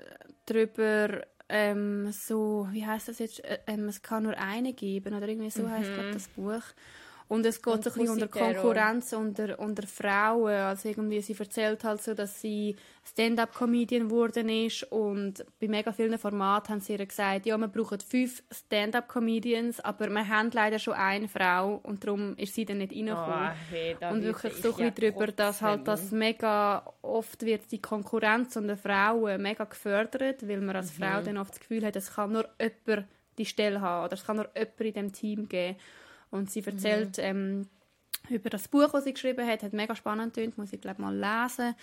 darüber, ähm, so, wie heißt das jetzt? Ähm, es kann nur eine geben oder irgendwie so mhm. heißt das Buch. Und es geht und so ein bisschen unter Konkurrenz unter, unter Frauen. Also irgendwie, sie erzählt halt so, dass sie Stand-up-Comedian geworden ist und bei mega vielen Formaten haben sie ihr gesagt, ja, wir brauchen fünf Stand-up-Comedians, aber wir haben leider schon eine Frau und darum ist sie dann nicht reingekommen. Oh, hey, und wirklich so ein bisschen darüber, dass halt das mega oft wird die Konkurrenz unter Frauen mega gefördert, weil man als mhm. Frau dann oft das Gefühl hat, es kann nur jemand die Stelle haben oder es kann nur jemand in dem Team geben. Und sie erzählt mhm. ähm, über das Buch, das sie geschrieben hat, hat mega spannend gedacht, muss ich glaube mal lesen.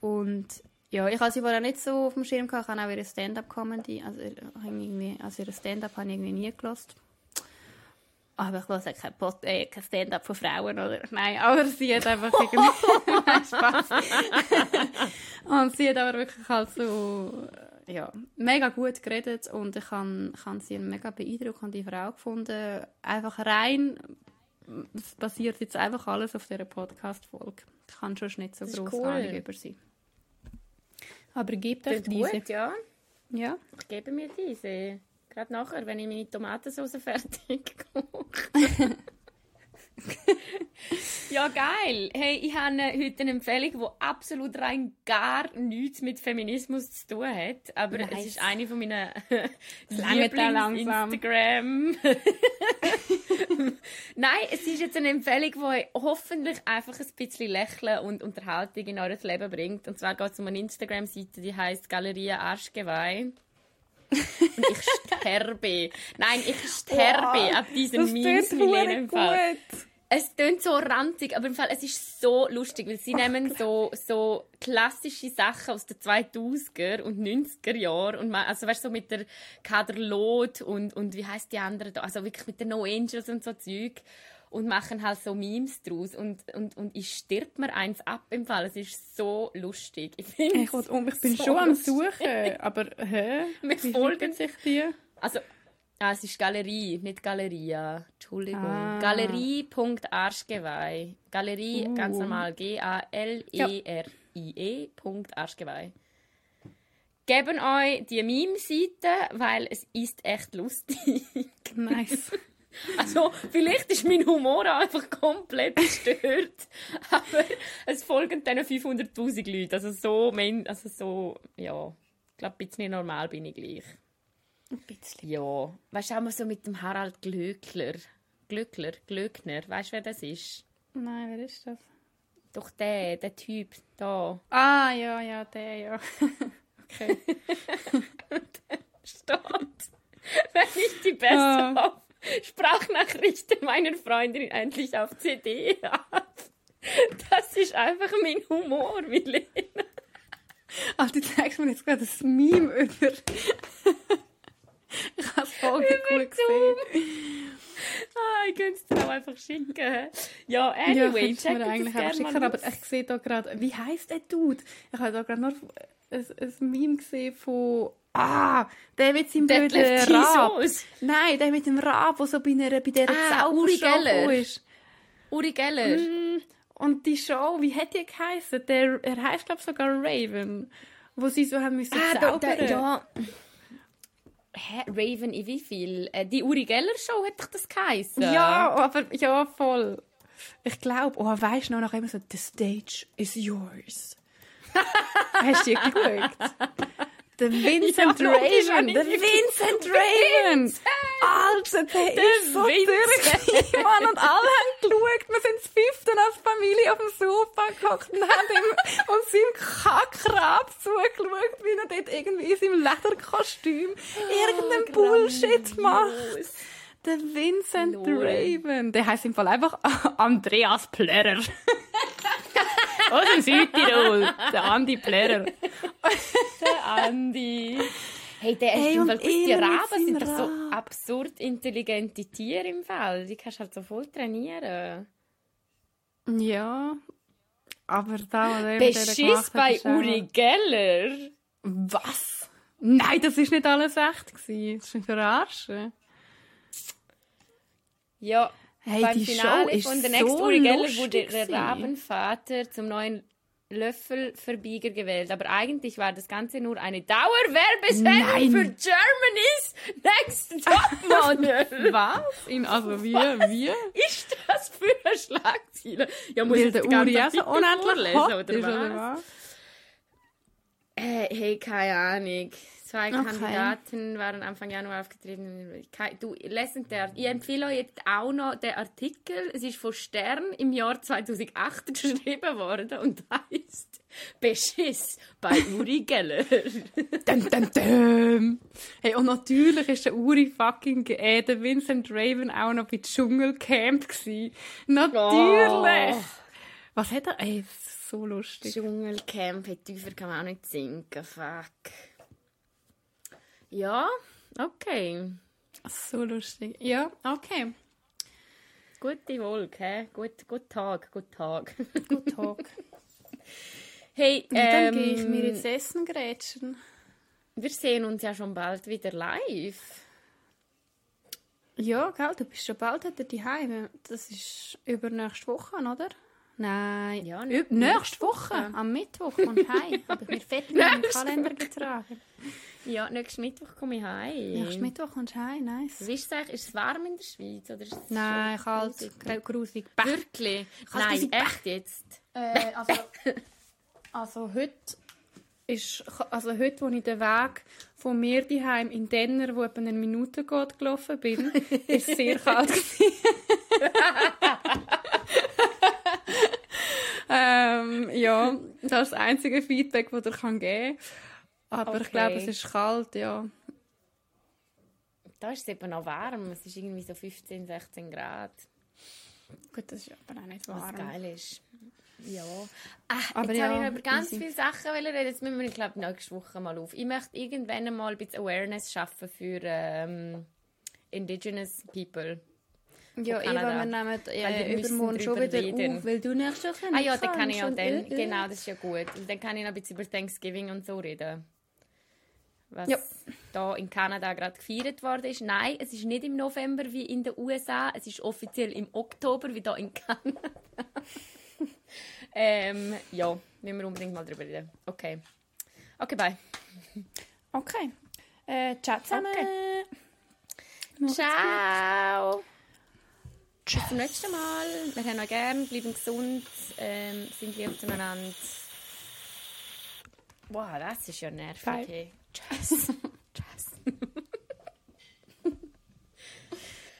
Und ja, ich habe sie vorher nicht so auf dem Schirm gehabt, ich habe auch ihre Stand-up-Comedy, also, irgendwie, also ihre Stand-up habe ich irgendwie nie gelost. Aber ich höre kein, Pod äh, kein Stand-up von Frauen, oder? Nein, aber sie hat einfach irgendwie... Spaß. und sie hat aber wirklich halt so ja, mega gut geredet und ich habe sie mega beeindruckende Frau gefunden. Einfach rein, es basiert jetzt einfach alles auf dieser Podcast-Folge. Ich kann schon nicht so groß cool. über sie. Aber gib euch diese. Gut, ja. ja. Ich gebe mir diese. Gerade nachher, wenn ich meine Tomatensauce fertig koche. ja, geil. Hey, ich habe heute eine Empfehlung, die absolut rein gar nichts mit Feminismus zu tun hat. Aber nice. es ist eine von meinen Lieblings-Instagram. Nein, es ist jetzt eine Empfehlung, die hoffentlich einfach ein bisschen Lächeln und Unterhaltung in euer Leben bringt. Und zwar geht es um eine Instagram-Seite, die heißt Galerie Arschgeweih. Und ich sterbe. Nein, ich sterbe wow, ab diesen Memes Es klingt so ranzig, aber im Fall, es ist so lustig, weil sie Ach, nehmen so, so klassische Sachen aus den 2000er und 90er Jahren und man, also weißt so mit der Kader Lot und, und wie heißt die andere da, also wirklich mit den No Angels und so Zeug und machen halt so Memes draus und, und, und ich stirb mir eins ab im Fall. Es ist so lustig. Ich, ich, ich bin so schon am Suchen, aber hä? Wir Wie folgen sich die? Also, ah, es ist Galerie, nicht Galeria. Entschuldigung. Ah. Galerie.arschgeweih. Galerie, uh. ganz normal. G-A-L-E-R-I-E. Arschgeweih. Geben euch die Meme-Seite, weil es ist echt lustig. Nice. Also, vielleicht ist mein Humor einfach komplett gestört. aber es folgen dann 500.000 Leute. Also so, also so, ja. Ich glaube, ein bisschen normal bin ich gleich. Ein bisschen. Ja. Weißt du, auch mal so mit dem Harald Glöckler. Glöckler, Glöckner. Weißt du, wer das ist? Nein, wer ist das? Doch der, der Typ da. Ah, ja, ja, der, ja. okay. Steht, wenn ich die beste Ah. Sprachnachrichten meiner Freundin endlich auf CD habe. Das ist einfach mein Humor, Milena. Ach, du zeigst mir jetzt gerade das Meme über... ich habe es voll cool gesehen. Ah, ich könnte es dir auch einfach schicken. Ja, Ja, anyway, du check mir eigentlich einfach schicken, aber ich sehe da gerade, wie heisst der Dude? Ich habe da gerade nur ein, ein Meme gesehen von, ah, der mit seinem blöden Rab. Nein, der mit dem Rab, der so bei, einer, bei dieser Ah, Uri Zaubershow ist. Uri Geller. Mm, Und die Show, wie hat die geheißen? Der, er heisst, glaube ich, sogar Raven. Wo sie so haben müssen Ah, da, zaubern. da, ja. Hä, Raven in wie viel? Äh, die Uri Geller Show hat doch das geheißen? Ja, aber ja, voll. Ich glaube, oh, weißt du noch, nachher immer so, the stage is yours. Hast du die geschaut? Der Vincent Ja, Raven, der Vincent Raven! Alter, der, ist so Vincent. Mann. Und alle haben geschaut. Wir sind das fünfte als Familie auf dem Sofa gehockt und haben ihm und seinem Kackrab zugeschaut, wie er dort irgendwie in seinem Lederkostüm irgendeinen Bullshit macht. Der Vincent Lol. Raven. Der heißt im Fall einfach Andreas Plärrer. Aus dem Südtirol. Der Andi Plärrer. Der Andi. Hey, der Hey, ist im Fall, die Raben sind doch so absurd intelligente Tiere im Fall. Die kannst du halt so voll trainieren. Ja. Aber da, was er Beschiss bei Uri Geller. Was? Nein, das ist nicht alles echt gewesen. Das ist ein Verarschen. Ja, Hey, beim die Finale Show von der so nächsten Uri Geller lustig wurde der. Rabenvater zum neuen Löffelverbieger gewählt. Aber eigentlich war das Ganze nur eine Dauerwerbesendung für Germany's Next Topmodel. Was? In, also wie? Wie? ist das für eine Schlagzeile? Ja, muss Weil ich der Uri so Artikel unendlich vorlesen, hot oder was? oder was? Äh, hey, keine Ahnung. Zwei Okay. Kandidaten waren Anfang Januar aufgetreten. Du, lesen der. Ich empfehle euch jetzt auch noch den Artikel. Es ist von Stern im Jahr 2008 geschrieben worden und heißt Beschiss bei Uri Geller. Dum, dum, dum. Hey, und natürlich ist der Uri fucking äh, der Vincent Raven auch noch bei Dschungelcamp gsi. Natürlich! Oh. Was hat er? Ey, so lustig. Dschungelcamp, tiefer kann man auch nicht sinken. Fuck. Ja, okay. So lustig. Ja, okay. Gute Wolke, hä? Gut, gut Tag, gut Tag. Gut Tag. Hey, Ja, dann ähm, gehe ich mir jetzt essen grätschen. wir sehen uns ja schon bald wieder live. Ja, gell, du bist schon bald wieder daheim. Das ist übernächste Woche, oder? Nein. Ja, Üb- nächste nächste Woche. Woche. Am Mittwoch und heim. Habe ich mir fett in den Kalender getragen. Ja, nächsten Mittwoch komme ich heim. Nächsten Mittwoch kommst du heim, nice. Wie ist es eigentlich? Ist es warm in der Schweiz? Oder ist es Nein, kalt, grusig. Bäh. Wirklich? Kalt, Nein, echt jetzt? Äh, also, also heute ist, also heute, wo ich den Weg von mir daheim in Denner, wo etwa eine Minute geht, gelaufen bin, ist es sehr kalt gewesen. ähm, ja, das ist das einzige Feedback, das ich kann geben kann. Aber ich Okay. glaube, es ist kalt, ja. Da ist es eben noch warm. Es ist irgendwie so 15, 16 Grad. Gut, das ist aber auch nicht Was warm. geil ist. Ja. Ah, Aber jetzt ja, habe ich noch über ganz easy. viele Sachen reden. Jetzt müssen wir, glaube ich, nächste Woche mal auf. Ich möchte irgendwann mal ein bisschen Awareness schaffen für ähm, Indigenous People. Ja, Eva, Kanada. wir nehmen äh, übermorgen schon wieder reden. auf, weil du nächstes Jahr Ah ja, dann kann ich auch dann, ich- äh, genau, das ist ja gut. Und dann kann ich noch ein bisschen über Thanksgiving und so reden. Was Ja. da in Kanada gerade gefeiert worden ist. Nein, es ist nicht im November wie in den USA. Es ist offiziell im Oktober wie da in Kanada. ähm, ja, müssen wir unbedingt mal drüber reden. Okay. Okay, bye. Okay. Äh, ciao zusammen. Ciao. Tschüss. Bis zum nächsten Mal. Wir haben euch gern, bleiben gesund, ähm, sind lieb zueinander. Wow, das ist ja nervig. Hey. Tschüss. Tschüss.